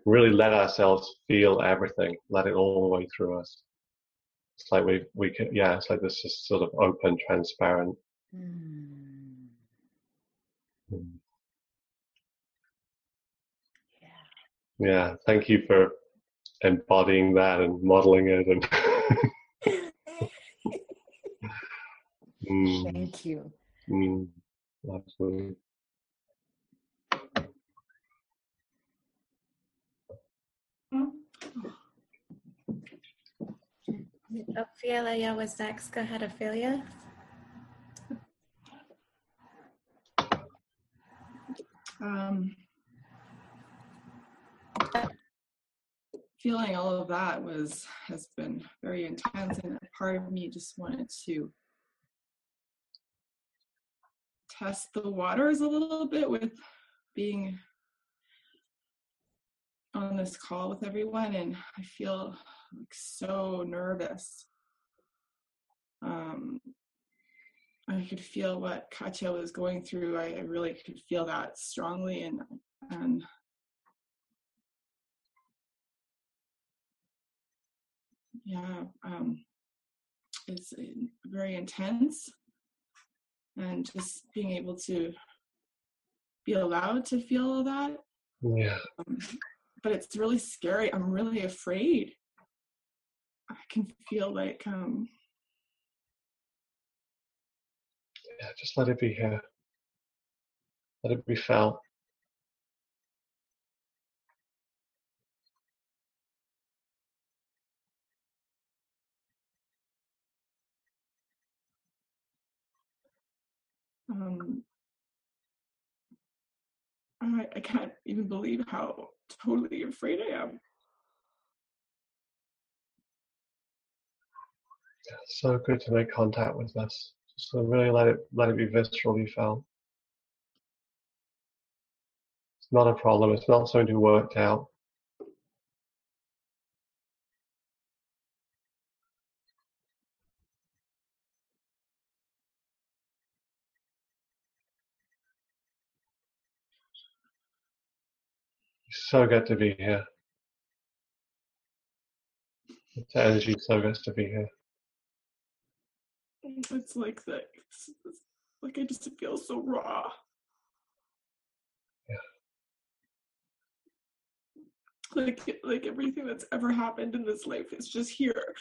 really let ourselves feel everything, let it all the way through us. It's like we we can, yeah. It's like this is sort of open, transparent. Mm. Yeah. Yeah, thank you for embodying that and modeling it and mm, Thank you. mm, absolutely. Ophelia was next. Go ahead, Ophelia. um, feeling all of that was has been very intense and part of me just wanted to test the waters a little bit with being on this call with everyone and i feel like so nervous um, I could feel what Katya was going through. I, I really could feel that strongly, and and yeah, um, it's uh, very intense, and just being able to be allowed to feel all that. Yeah, Um, but it's really scary. I'm really afraid. I can feel like um, yeah. Just let it be here. Let it be felt. Um, I, I can't even believe how totally afraid I am. It's so good to make contact with this. Just to really let it let it be visceral. viscerally felt. It's not a problem. It's not something to work out. So good to be here. The energy so good to be here. It's like that. It's, it's like I just feel so raw. Yeah. Like like everything that's ever happened in this life is just here.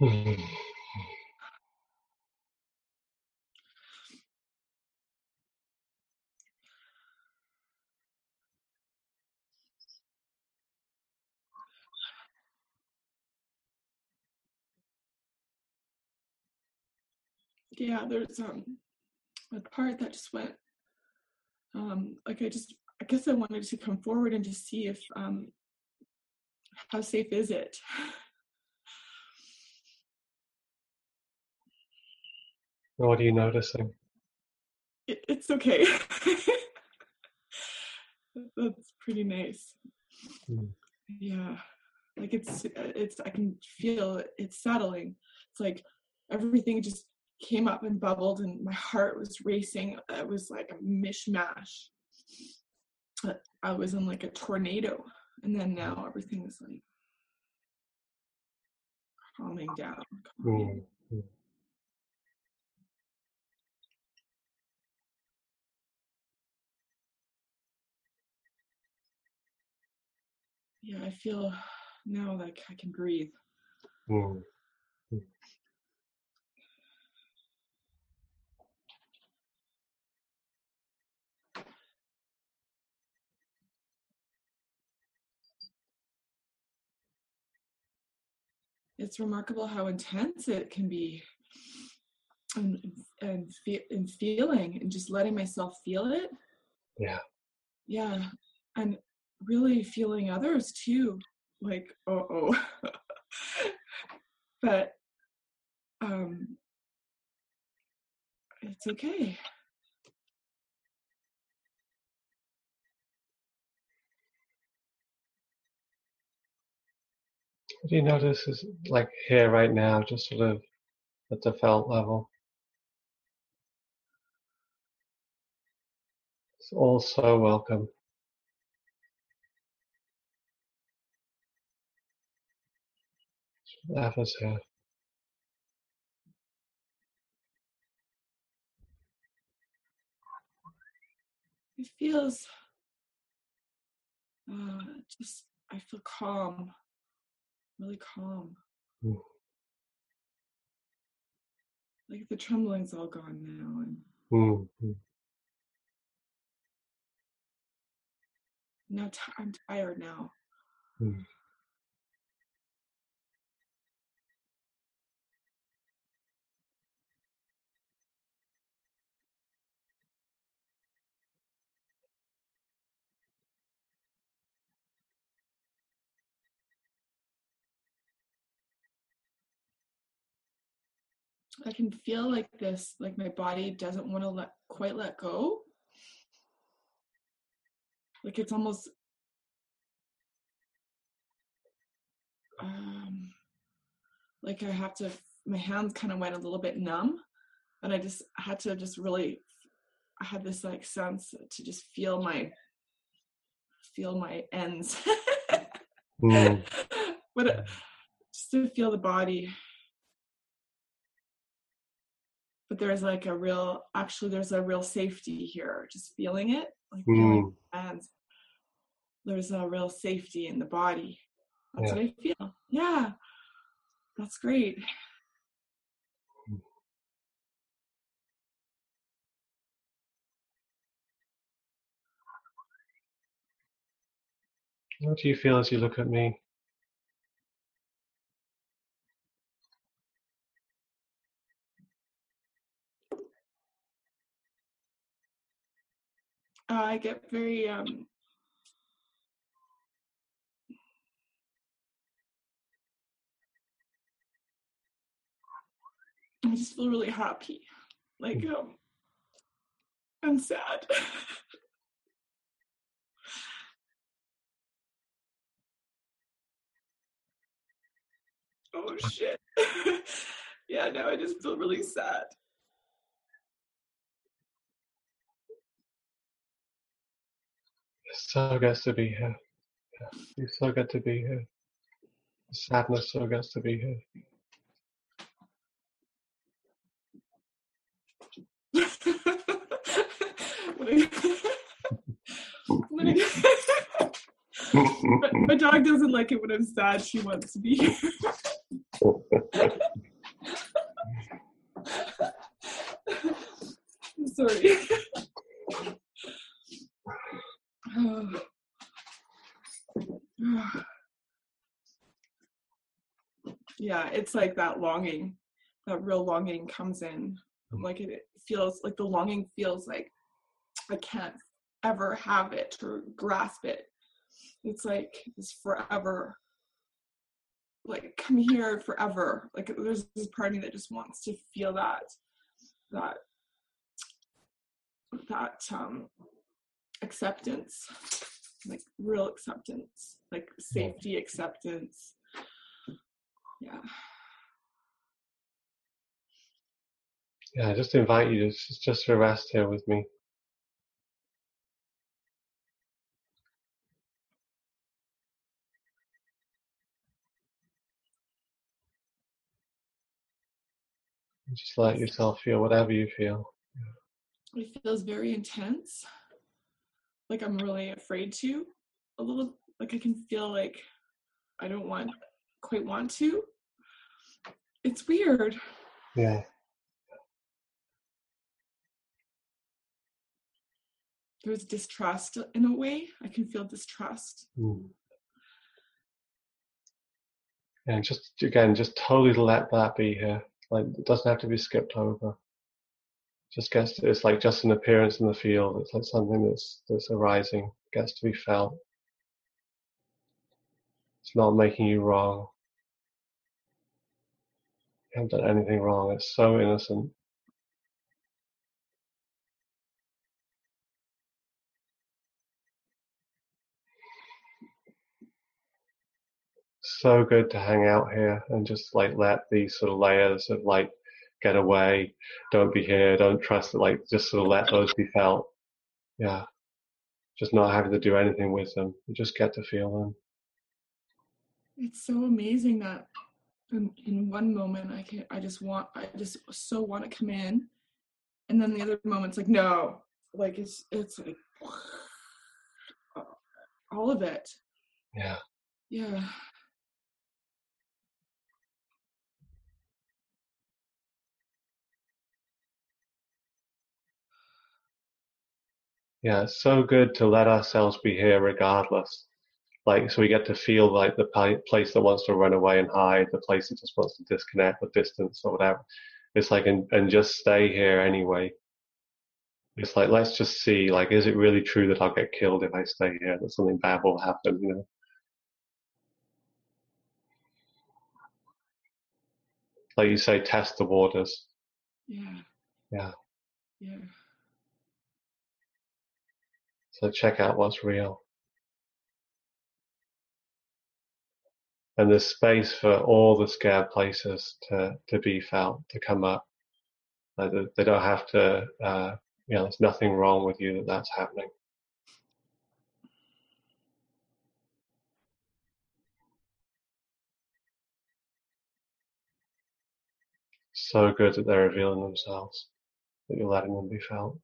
yeah, there's um a part that just went um like I just I guess I wanted to come forward and just see if um how safe is it? What are you noticing? it it's okay. That's pretty nice. Mm. Yeah. Like it's it's I can feel it's settling. It's like everything just came up and bubbled and my heart was racing it was like a mishmash i was in like a tornado and then now everything is like calming down calming. Mm. yeah i feel now like i can breathe Mm. It's remarkable how intense it can be and and, fe- and feeling and just letting myself feel it. Yeah. yeah and really feeling others too like oh oh but um it's okay What do you notice is like here right now, just sort of at the felt level? It's all so welcome. Whatever's here. it feels uh just i feel calm really calm like the trembling's all gone now and Mm. mm. now t- i'm tired now Mm. I can feel like this like my body doesn't want to let quite let go. Like it's almost um like i have to my hands kind of went a little bit numb and i just had to just really i had this like sense to just feel my feel my ends. Mm. but uh, just to feel the body but there's like a real actually there's a real safety here just feeling it like feeling Mm. hands there's a real safety in the body that's Yeah. what i feel yeah that's great What do you feel as you look at me? uh, I get very um, I just feel really happy, like mm. um, and sad. oh shit! yeah, no, I just feel really sad. It's so good to be here. Yeah. It's so good to be here. The sadness so good to be here. My dog doesn't like it when I'm sad. She wants to be here. I'm sorry. yeah, it's like that longing, that real longing comes in. Like it, it feels like the longing feels like I can't ever have it or grasp it. It's like this forever, like come here forever. Like there's this part of me that just wants to feel that, that, that um, acceptance, like real acceptance, like safety acceptance. Yeah. Yeah, I just invite you to just, just to rest here with me. Just let yourself feel whatever you feel. It feels very intense. Like I'm really afraid to. A little like I can feel like I don't want quite want to. It's weird. Yeah. There's distrust in a way. I can feel distrust. Mm. And just again, just totally let that be here. Like it doesn't have to be skipped over. Just gets it's like just an appearance in the field. It's like something that's that's arising, gets to be felt. It's not making you wrong. You haven't done anything wrong. It's so innocent. so good to hang out here and just like let these sort of layers of like get away, don't be here, don't trust it, like just sort of let those be felt. Yeah. Just not having to do anything with them. You just get to feel them. It's so amazing that in, in one moment I can I just want I just so want to come in, and then the other moment's like no, like it's it's like all of it. Yeah. Yeah. Yeah, it's so good to let ourselves be here regardless. Like, so we get to feel like the place that wants to run away and hide, the place that just wants to disconnect or distance or whatever. It's like, and, and just stay here anyway. It's like, let's just see, like, is it really true that I'll get killed if I stay here? That something bad will happen, you know? Like you say, test the waters. Yeah. Yeah. Yeah. So check out what's real. And there's space for all the scared places to, to be felt, to come up. Like they- don't have to, uh, you know, there's nothing wrong with you that that's happening. So good that they're revealing themselves, that you're letting them be felt.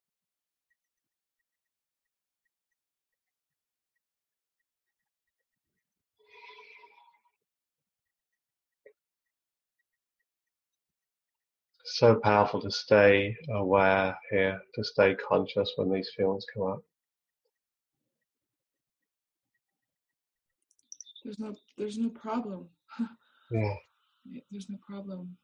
So powerful to stay aware here, to stay conscious when these feelings come up. There's no there's no problem. Yeah. There's no problem.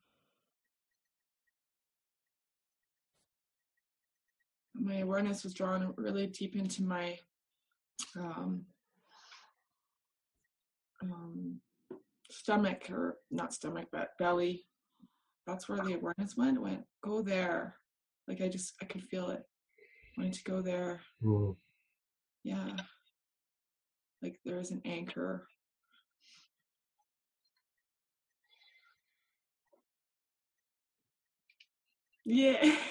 My awareness was drawn really deep into my um, um, stomach, or not stomach, but belly that's where the awareness went went go there. Like i just i could feel it. Wanted to go there. Mm. yeah. Like there is an anchor. Yeah.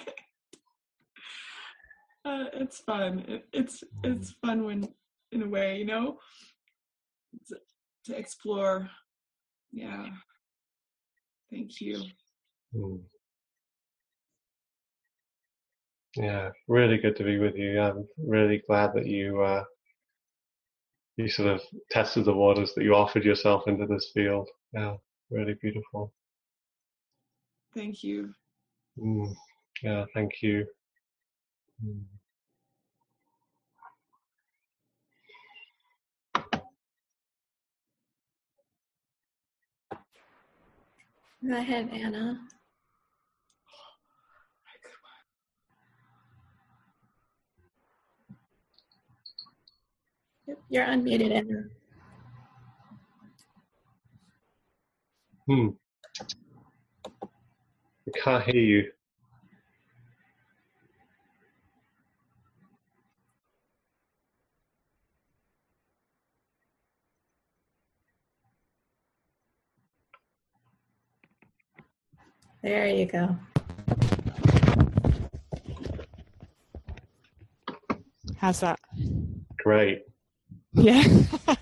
Uh, it's fun. It, it's mm. it's fun when in a way you know? To, to explore. Yeah. Thank you. Mm. Yeah, really good to be with you. I'm really glad that you uh, you sort of tested the waters, that you offered yourself into this field. Yeah, really beautiful. Thank you. Mm. Yeah, thank you. Mm. Go ahead, Anna. Yep, You're unmuted, Andrew. Hmm. I can't hear you. There you go. How's that? Great. Yeah.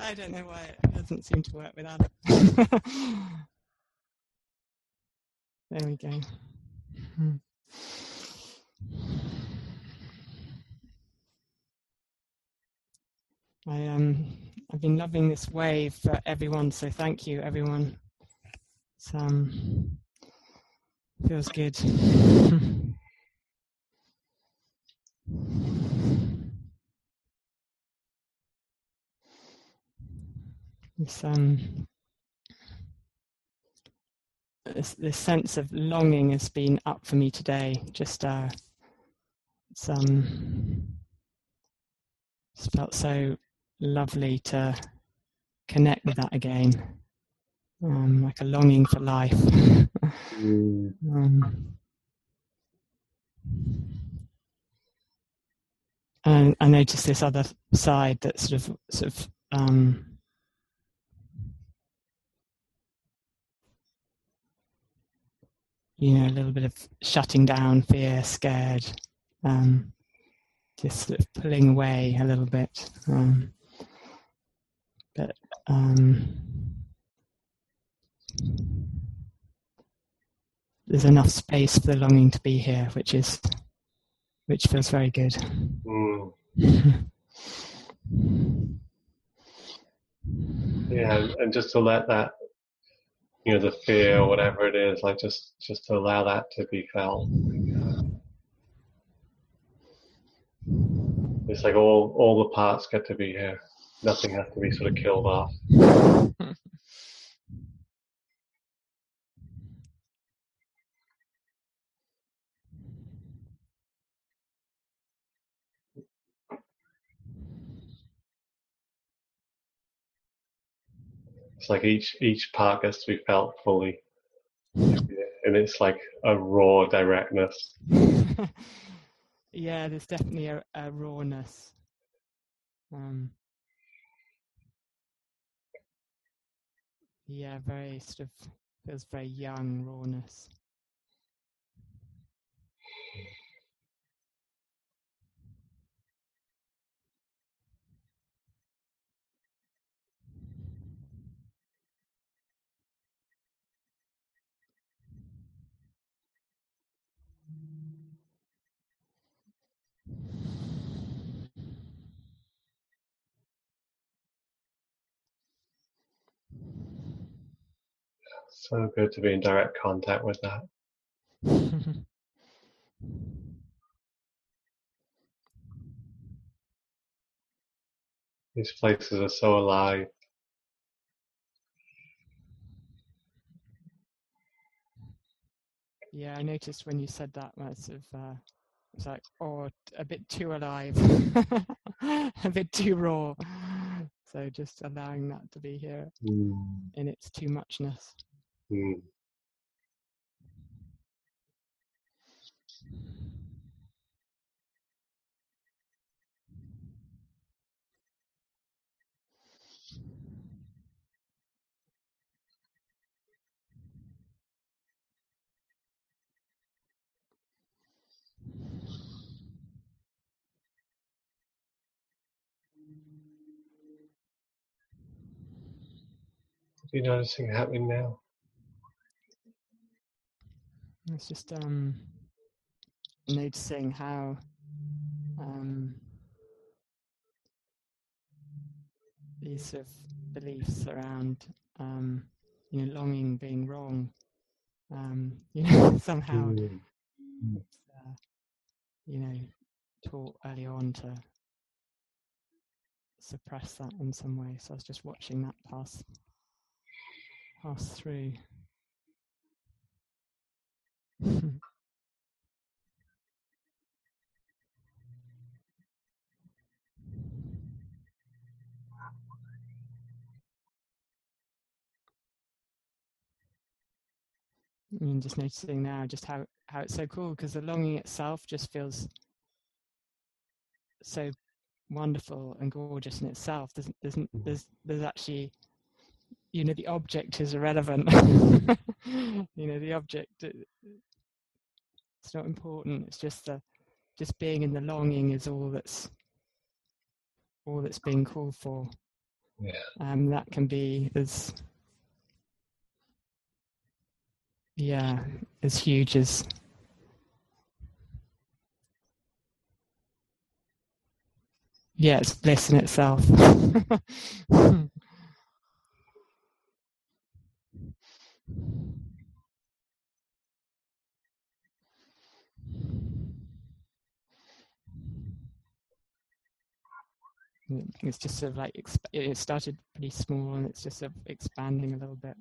I don't know why it doesn't seem to work without it. there we go. Hmm. I um I've been loving this wave for everyone, so thank you everyone. It's um feels good. This um this, this sense of longing has been up for me today just uh it's um it's felt so lovely to connect with that again um like a longing for life Mm. um, and I noticed this other side that sort of sort of um, you know a little bit of shutting down, fear, scared, um, just sort of pulling away a little bit. Um, but um, there's enough space for the longing to be here, which is which feels very good. Mm. Yeah, and- and just to let that, you know, the fear or whatever it is, like just just to allow that to be felt. It's like all all the parts get to be here. Nothing has to be sort of killed off. It's like each each part gets to be felt fully, and it's like a raw directness. yeah, there's definitely a, a rawness. Um, yeah, very sort of feels very young rawness. So good to be in direct contact with that. These places are so alive. yeah, I noticed when you said that, that sort of, uh, it's like, oh, a bit too alive, a bit too raw. So just allowing that to be here Mm. in its too muchness. Hmm. You're noticing happening now. It's just um, noticing how um, these sort of beliefs around um, you know longing being wrong, um, you know somehow Mm. uh, you know taught early on to suppress that in some way. So I was just watching that pass pass through. and just noticing now just how how it's so cool because the longing itself just feels so wonderful and gorgeous in itself. There's there's mm. there's there's actually you know the object is irrelevant. You know the object it- it's not important it's just the just being in the longing is all that's all that's being called for Yeah. um that can be as yeah as huge as yeah it's bliss in itself it's just sort of like exp- it started pretty small and it's just sort of expanding a little bit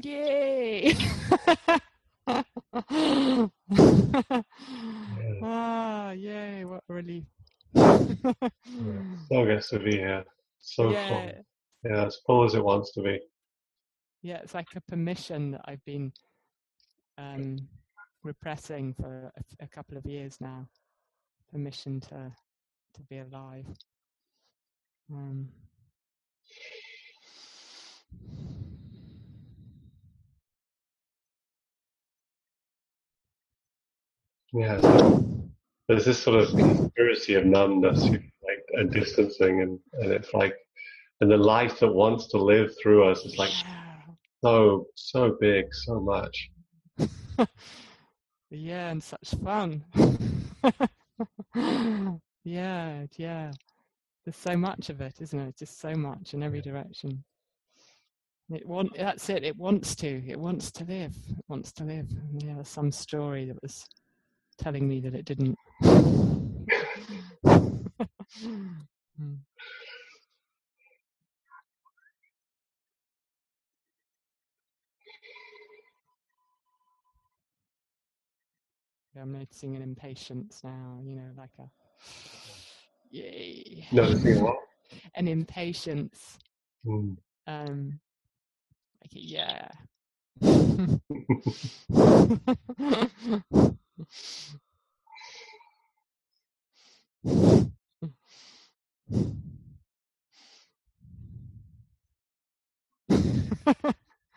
Yay! ah, yay! What a relief. So good to be here. So yeah, full. Yeah, as full as it wants to be. Yeah, it's like a permission that I've been um, repressing for a couple of years now. Permission to to be alive. Um, Yeah. So there's this sort of conspiracy of numbness, like a distancing, and, and it's like, and the life that wants to live through us is like yeah. So so big, so much. yeah, and such fun. yeah, yeah. There's so much of it, isn't it? Just so much in every direction. It want that's it. It wants to. It wants to live. It wants to live. And Yeah, there's some story that was telling me that it didn't. Hmm. I'm noticing an impatience now. You know, like a yay. Noticing what? An impatience. Mm. Um, like a yeah.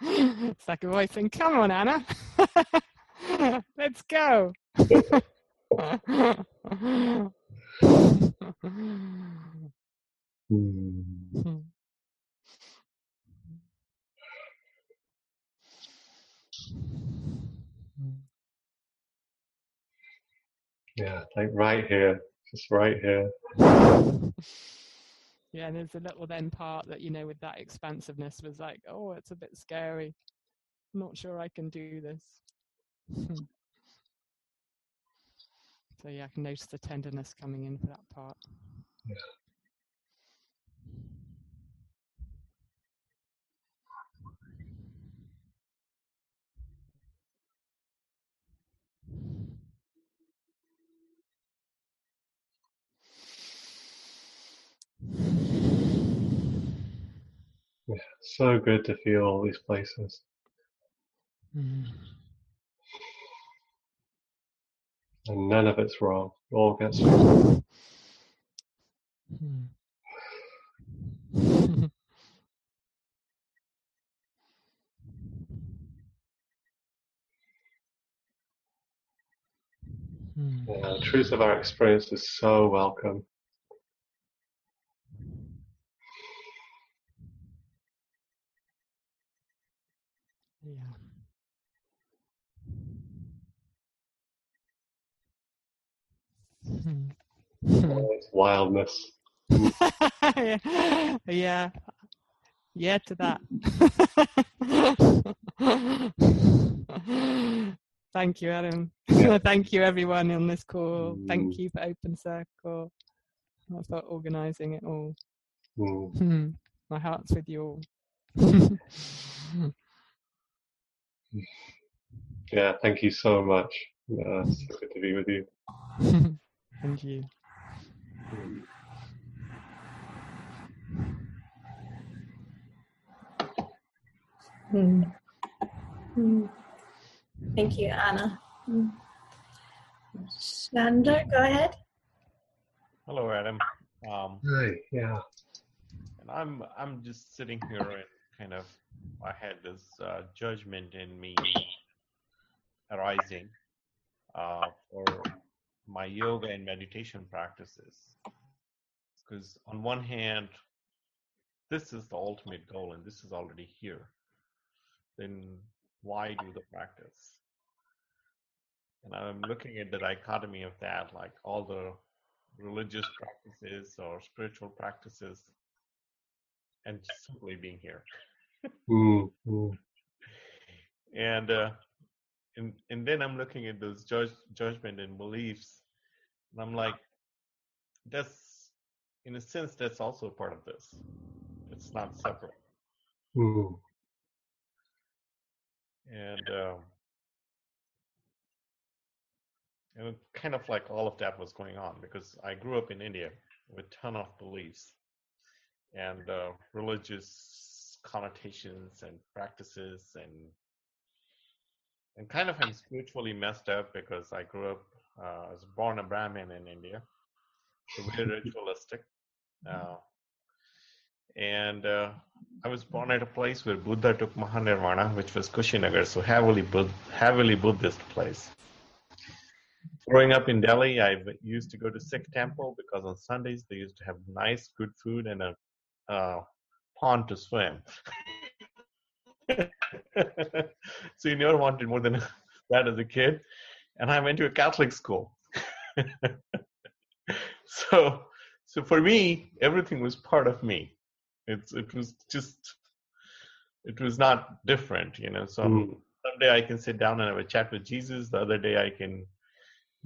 it's like a voice saying, "Come on, Anna, let's go." Mm. Yeah, like right here, just right here. yeah, and there's a little then part that you know with that expansiveness was like, oh, it's a bit scary. I'm not sure I can do this. So yeah, I can notice the tenderness coming in for that part. Yeah, so good to feel all these places. Mm. And none of it's wrong. It all gets Mm. Mm. Yeah, the truth of our experience is so welcome. Yeah. Hmm. All its wildness. yeah. Yeah to that. Thank you, Adam. Yeah. Thank you, everyone on this call. Mm. Thank you for Open Circle, for organising it all. Mm. My heart's with you all. Yeah, thank you so much. Yeah, it's so good to be with you. And you. Hmm. Hmm. Thank you, Anna. Shanda, go ahead. Hello, Adam. Um, Hi, yeah. and I'm I'm just sitting here and kind of I had this uh, judgment in me arising uh, for my yoga and meditation practices. Because on one hand, this is the ultimate goal and this is already here. Then why do the practice? And I'm looking at the dichotomy of that, like all the religious practices or spiritual practices, and simply being here. And uh, and and then I'm looking at those judge, judgment and beliefs, and I'm like, that's in a sense that's also part of this. It's not separate, mm, and um, and kind of like all of that was going on because I grew up in India with ton of beliefs and uh, religious connotations and practices and and kind of I'm spiritually messed up because I grew up uh, I was born a Brahmin in India, so very ritualistic. Uh, and uh, I was born at a place where Buddha took Mahanirvana, which was Kushinagar, so heavily Bud- heavily Buddhist place. Growing up in Delhi, I used to go to Sikh temple because on Sundays they used to have nice, good food and a uh, pond to swim. so you never wanted more than that as a kid. And I went to a Catholic school. so so for me, everything was part of me. It's it was just it was not different, you know. So mm, someday I can sit down and have a chat with Jesus. The other day I can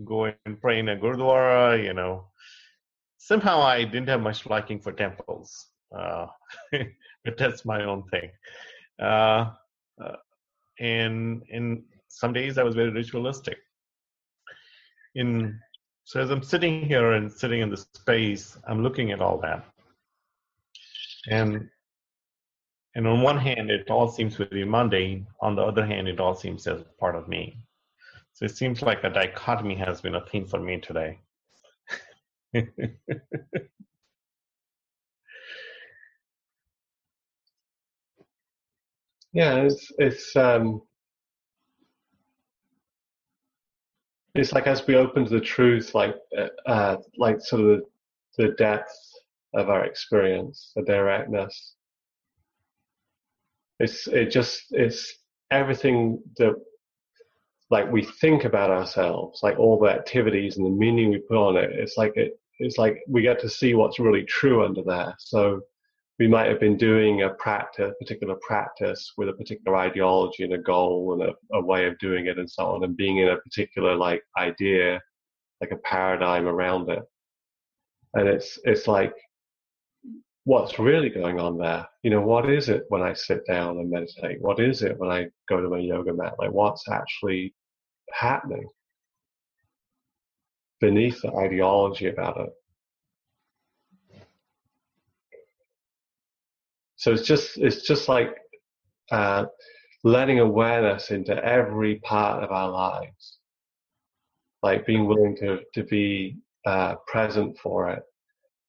go and pray in a gurdwara, you know. Somehow I didn't have much liking for temples, uh, but that's my own thing. Uh, uh, and and some days I was very ritualistic. In so as I'm sitting here and sitting in the space, I'm looking at all that, and and on one hand, it all seems very mundane. On the other hand, it all seems as part of me. So it seems like a dichotomy has been a theme for me today. Yeah, it's it's um, it's like as we open to the truth, like uh, uh, like sort of the, the depth of our experience, the directness. It's it just it's everything that like we think about ourselves, like all the activities and the meaning we put on it. It's like it it's like we get to see what's really true under there. So we might have been doing a practice, particular practice with a particular ideology and a goal and a, a way of doing it and so on, and being in a particular like idea, like a paradigm around it. And it's it's like what's really going on there? You know, what is it when I sit down and meditate? What is it when I go to my yoga mat? Like what's actually happening beneath the ideology about it? So it's just it's just like uh, letting awareness into every part of our lives, like being willing to to be uh, present for it,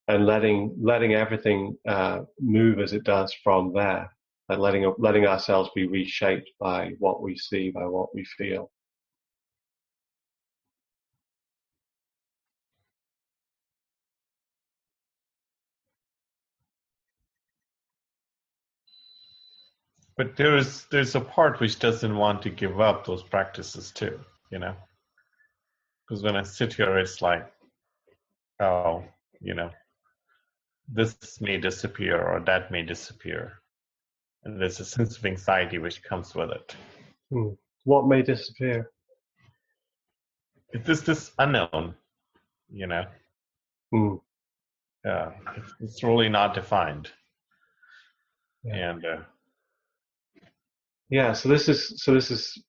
and letting letting everything uh, move as it does from there, and letting letting ourselves be reshaped by what we see, by what we feel. But there's there's a part which doesn't want to give up those practices too, you know. Because when I sit here, it's like, oh, you know, this may disappear or that may disappear, and there's a sense of anxiety which comes with it. Hmm. What may disappear? It's this this unknown, you know. Yeah, it's, it's really not defined, Yeah. and uh, Yeah, so this is so this is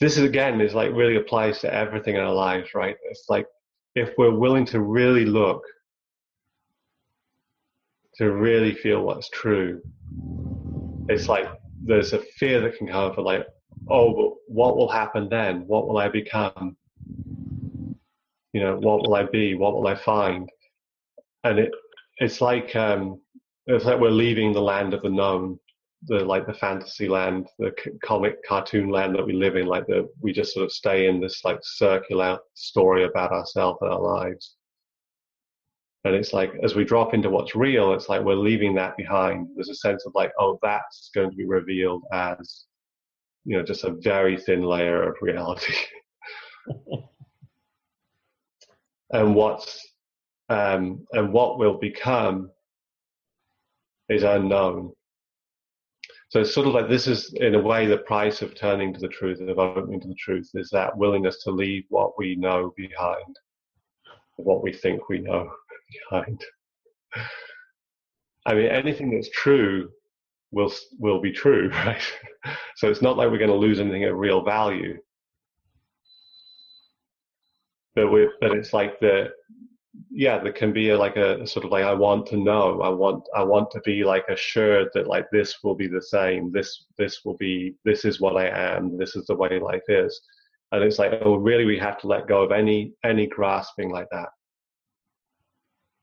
this is again is like really applies to everything in our lives, right? It's like if we're willing to really look, to really feel what's true, it's like there's a fear that can come for like, oh, but what will happen then? What will I become? You know, what will I be? What will I find? And it it's like um it's like we're leaving the land of the known the like the fantasy land, the comic cartoon land that we live in, like the we just sort of stay in this like circular story about ourselves and our lives. And it's like as we drop into what's real, it's like we're leaving that behind. There's a sense of like, oh, that's going to be revealed as, you know, just a very thin layer of reality. and what's um, and what will become is unknown. So it's sort of like this is, in a way, the price of turning to the truth, of opening to the truth, is that willingness to leave what we know behind, what we think we know behind. I mean, anything that's true will will be true, right? So it's not like we're going to lose anything of real value, but we but it's like the yeah, there can be a, like a sort of like I want to know, I want I want to be like assured that like this will be the same, this this will be this is what I am, this is the way life is, and it's like oh really we have to let go of any any grasping like that,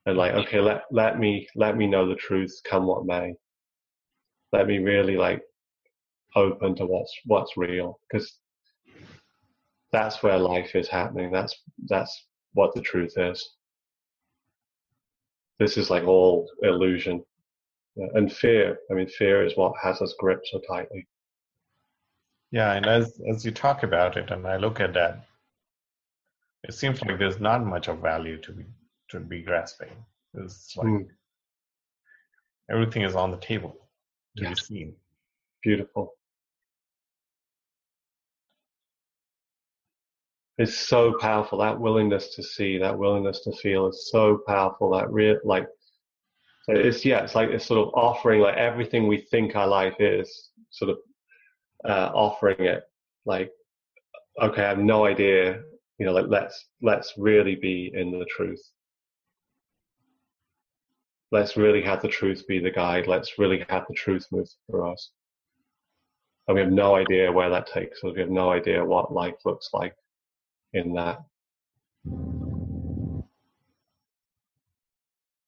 and like okay let let me let me know the truth come what may, let me really like open to what's what's real because that's where life is happening, that's that's what the truth is this is like all illusion and fear i mean fear is what has us gripped so tightly yeah, and as as you talk about it, and I look at that, it seems like there's not much of value to be to be grasping. It's like Mm. everything is on the table to Yeah. be seen. beautiful it's so powerful. That willingness to see that willingness to feel is so powerful. That real like it's yeah it's like it's sort of offering like everything we think our life is sort of uh, offering it. Like okay i have no idea you know like let's let's really be in the truth. Let's really have the truth be the guide. Let's really have the truth move through us. And we have no idea where that takes us. We have no idea what life looks like in that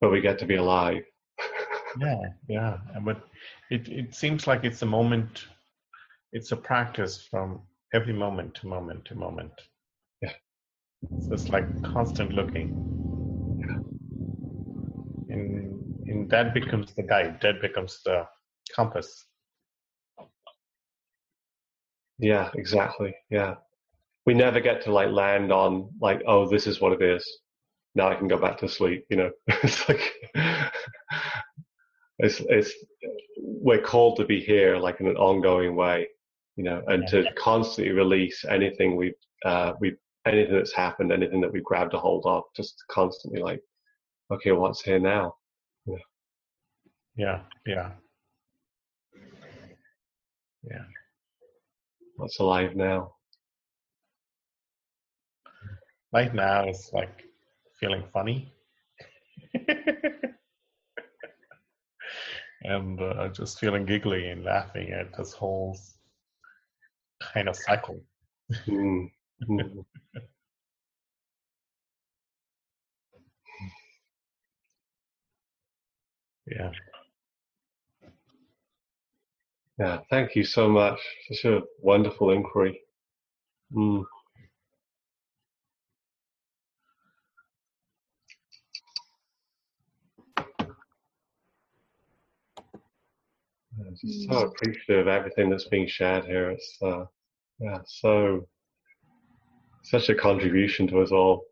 but we get to be alive Yeah, yeah. and But it it seems like it's a moment. It's a practice from every moment to moment to moment. Yeah. It's like constant looking. Yeah. And and that becomes the guide. That becomes the compass. Yeah, exactly. Yeah. We never get to like land on like, oh, this is what it is. Now I can go back to sleep, you know. it's like it's it's we're called to be here like in an ongoing way, you know, and to constantly release anything we've uh we anything that's happened, anything that we've grabbed a hold of, just constantly like, okay, what's here now? Yeah, yeah, yeah. What's alive now? Right now it's like feeling funny. and uh, just feeling giggly and laughing at this whole kind of cycle. Mm, mm. Yeah. Yeah, thank you so much. Such a wonderful inquiry. Mm. Just so appreciative of everything that's being shared here. It's uh, yeah, so such a contribution to us all.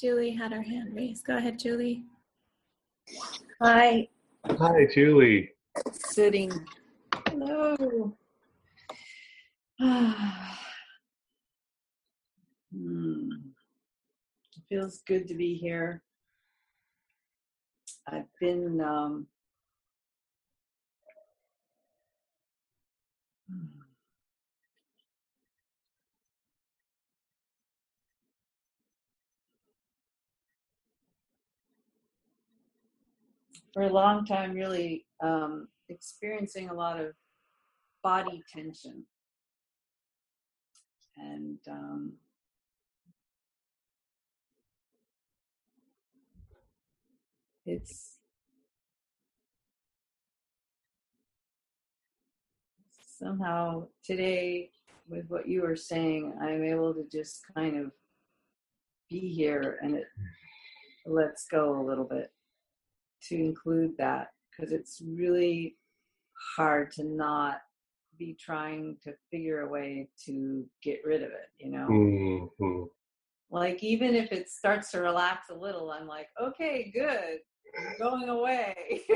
Julie had her hand raised. Go ahead, Julie. Hi. Hi, Julie. sitting. Hello. Hmm. Feels good to be here. I've been um, for a long time really um, experiencing a lot of body tension and um, it's somehow today with what you were saying i'm able to just kind of be here and it lets go a little bit to include that because it's really hard to not be trying to figure a way to get rid of it you know? Hmm like even if it starts to relax a little i'm like okay good going away.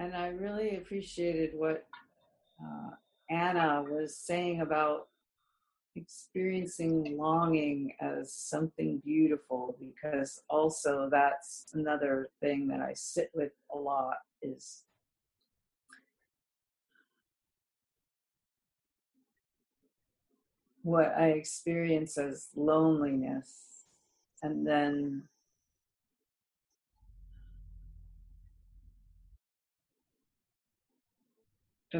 And i really appreciated what uh, anna was saying about experiencing longing as something beautiful because also that's another thing that I sit with a lot is what I experience as loneliness and then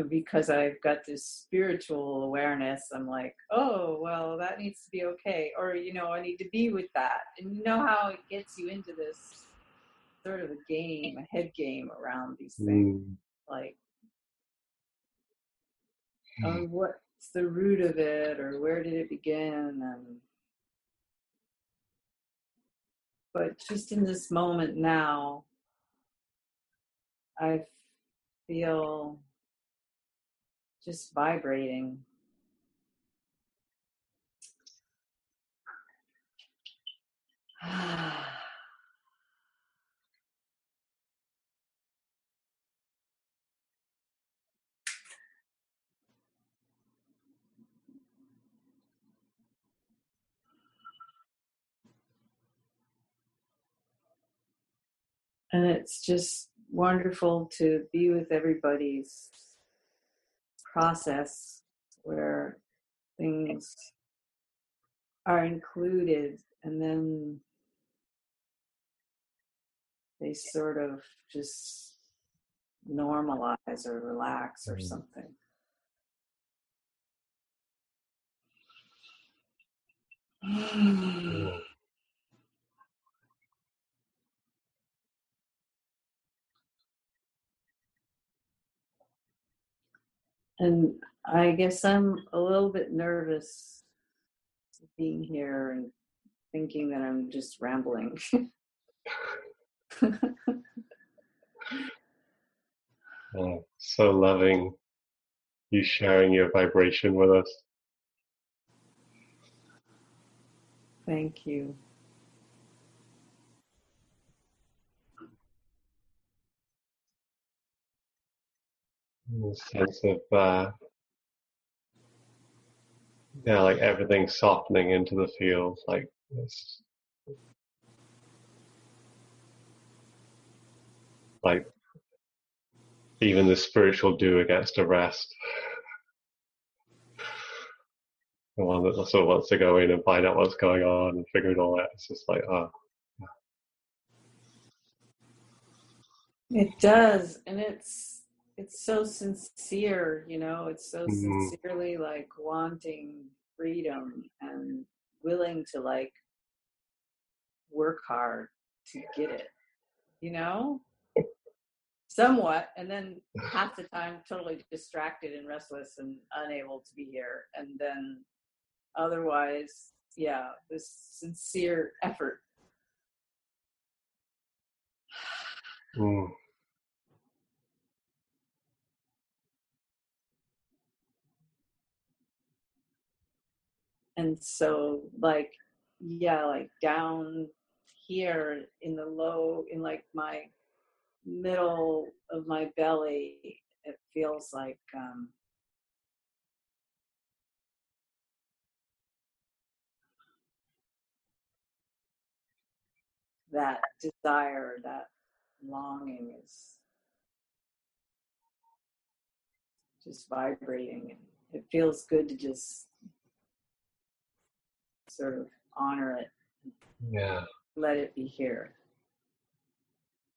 because I've got this spiritual awareness, I'm like, oh, well, that needs to be okay. Or, you know, I need to be with that. And you know how it gets you into this sort of a game, a head game around these things. Mm. Like, oh, what's the root of it? Or where did it begin? And, but just in this moment now, I feel just vibrating. And it's just wonderful to be with everybody's process where things are included and then they sort of just normalize or relax or Mm. something. Mm. And I guess I'm a little bit nervous being here and thinking that I'm just rambling. Oh, so loving you sharing your vibration with us. Thank you. The sense of uh, yeah, like everything softening into the field, like this, like even the spiritual doer gets to rest. The one that of wants to go in and find out what's going on and figure it all out. It's just like, oh, It does, and it's it's so sincere, you know. It's so Mhm. sincerely like wanting freedom and willing to like work hard to get it, you know. somewhat, and then half the time totally distracted and restless and unable to be here, and then otherwise, yeah, this sincere effort. Mm. And so, like, yeah, like down here in the low, in like my middle of my belly, it feels like um, that desire, that longing is just vibrating. It feels good to just sort of honor it, Yeah, let it be here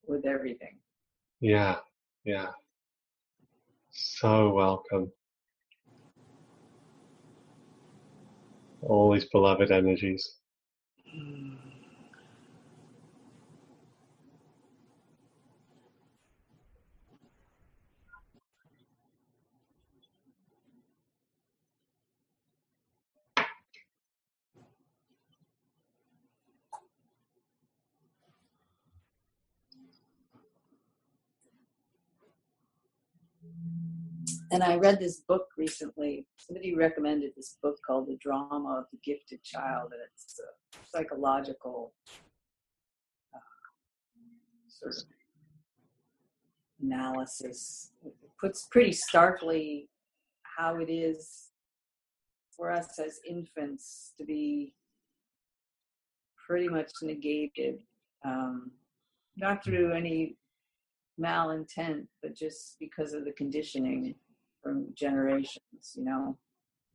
with everything. yeah, yeah. So welcome. All these beloved energies. Hmm. And I read this book recently. Somebody recommended this book called The Drama of the Gifted Child, and it's a psychological uh, sort of analysis. It puts pretty starkly how it is for us as infants to be pretty much negated, um, not through any malintent, but just because of the conditioning from generations, you know.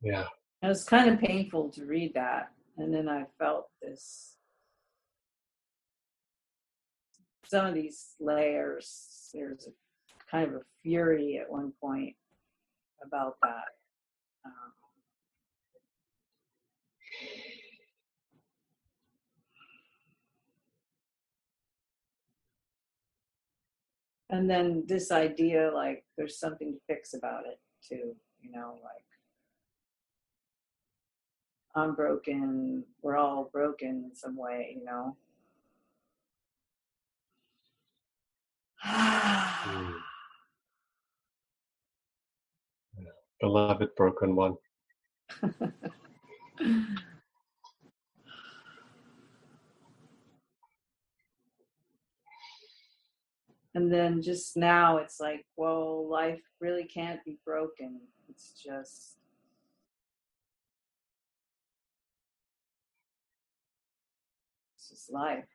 Yeah, It was kind of painful to read that. And then I felt this some of these layers, there's a kind of a fury at one point about that. Um, and then this idea like there's something to fix about it too you know like i'm broken we're all broken in some way you know Mm. beloved broken one. and then just now it's like well life really can't be broken. It's just it's just life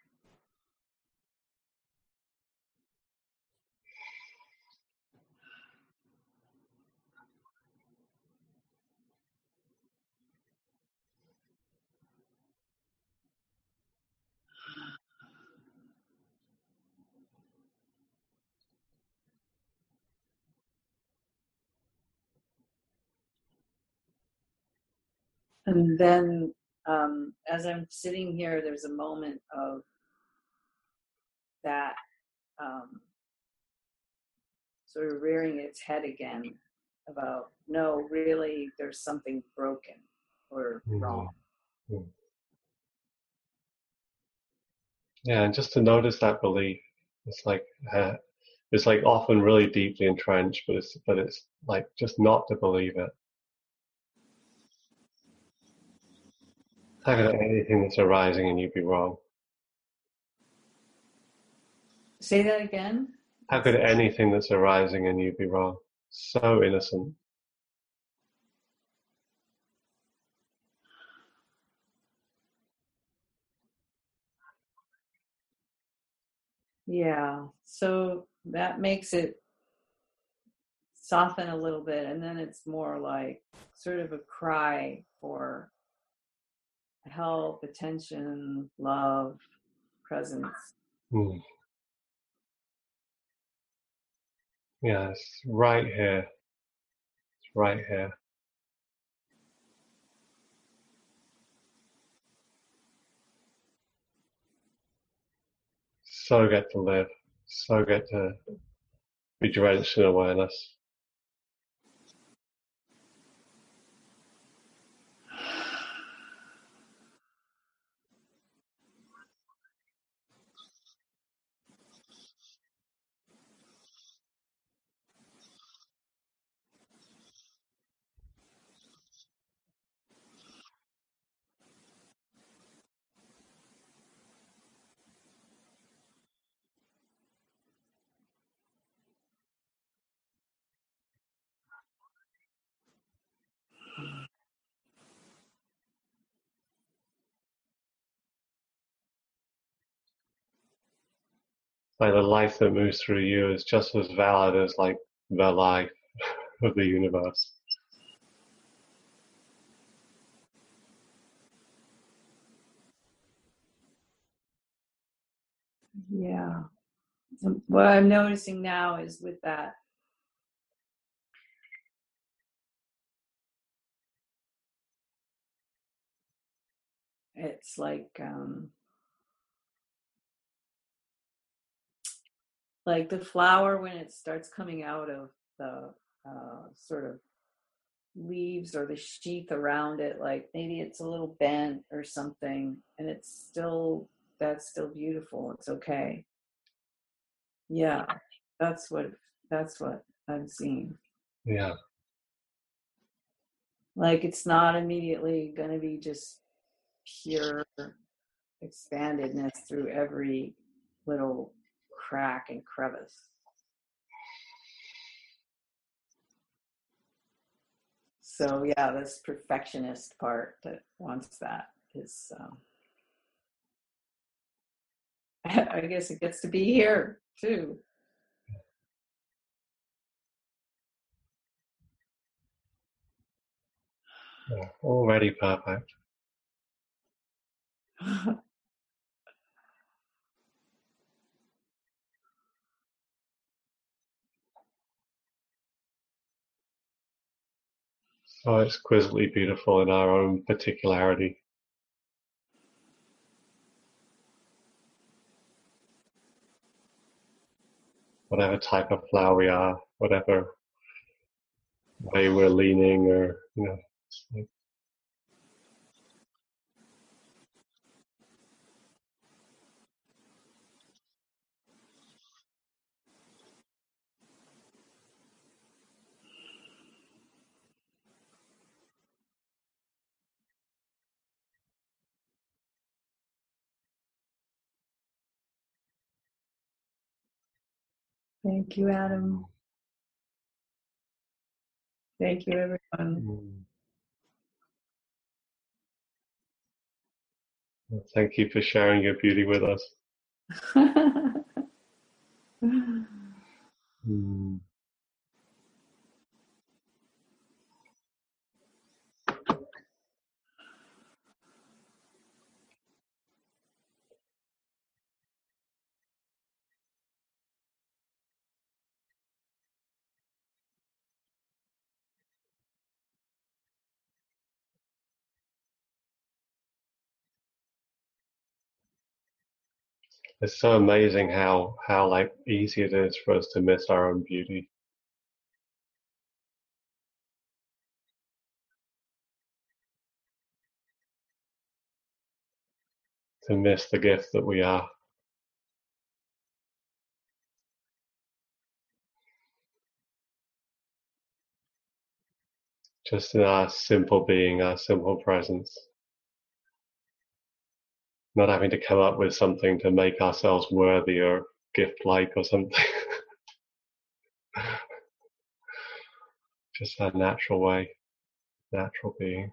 And then um, as I'm sitting here, there's a moment of that um, sort of rearing its head again about no, really, there's something broken or Mhm. wrong. Yeah, and just to notice that belief, it's like uh, it's like often really deeply entrenched, but it's but it's like just not to believe it. How could anything that's arising and you'd be wrong? Say that again. How could anything that's arising and you be wrong? So innocent. Yeah. So that makes it soften a little bit. And then it's more like sort of a cry for help, attention, love, presence. Hmm. Yeah, right here. It's right here. So get to live. So get to be drenched in awareness. Like the life that moves through you is just as valid as like the life of the universe. Yeah. Um, What I'm noticing now is with that it's like um like the flower when it starts coming out of the uh, sort of leaves or the sheath around it like maybe it's a little bent or something and it's still that's still beautiful it's okay. Yeah that's what that's what i'm seeing Yeah, like it's not immediately going to be just pure expandedness through every little crack and crevice so yeah this perfectionist part that wants that is um, i guess it gets to be here too yeah, already perfect. Oh, so exquisitely beautiful in our own particularity. Whatever type of flower we are, whatever way we're leaning, or you know, thank you adam thank you everyone. Well, Thank you for sharing your beauty with us. Mm. It's so amazing how how like easy it is for us to miss our own beauty. To miss the gift that we are. Just in our simple being, our simple presence. Not having to come up with something to make ourselves worthy or gift like or something. Just our natural way, natural being.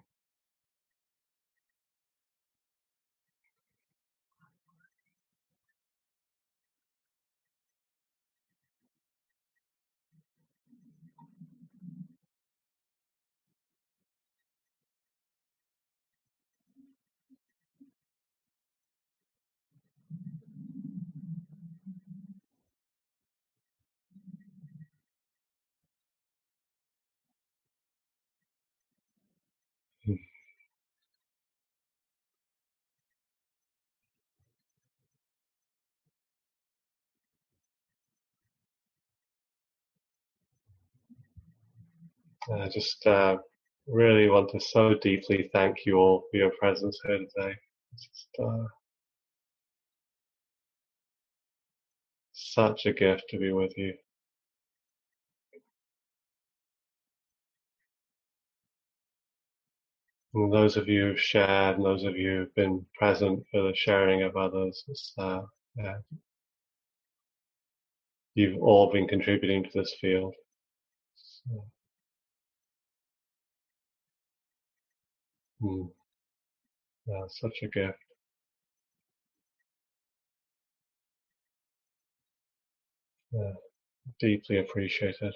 I just uh, really want to so deeply thank you all for your presence here today. It's just, uh, such a gift to be with you. And those of you who've shared, and those of you who've been present for the sharing of others, uh, yeah, you've all been contributing to this field. So, hmm, yeah, such a gift. Yeah, deeply appreciated.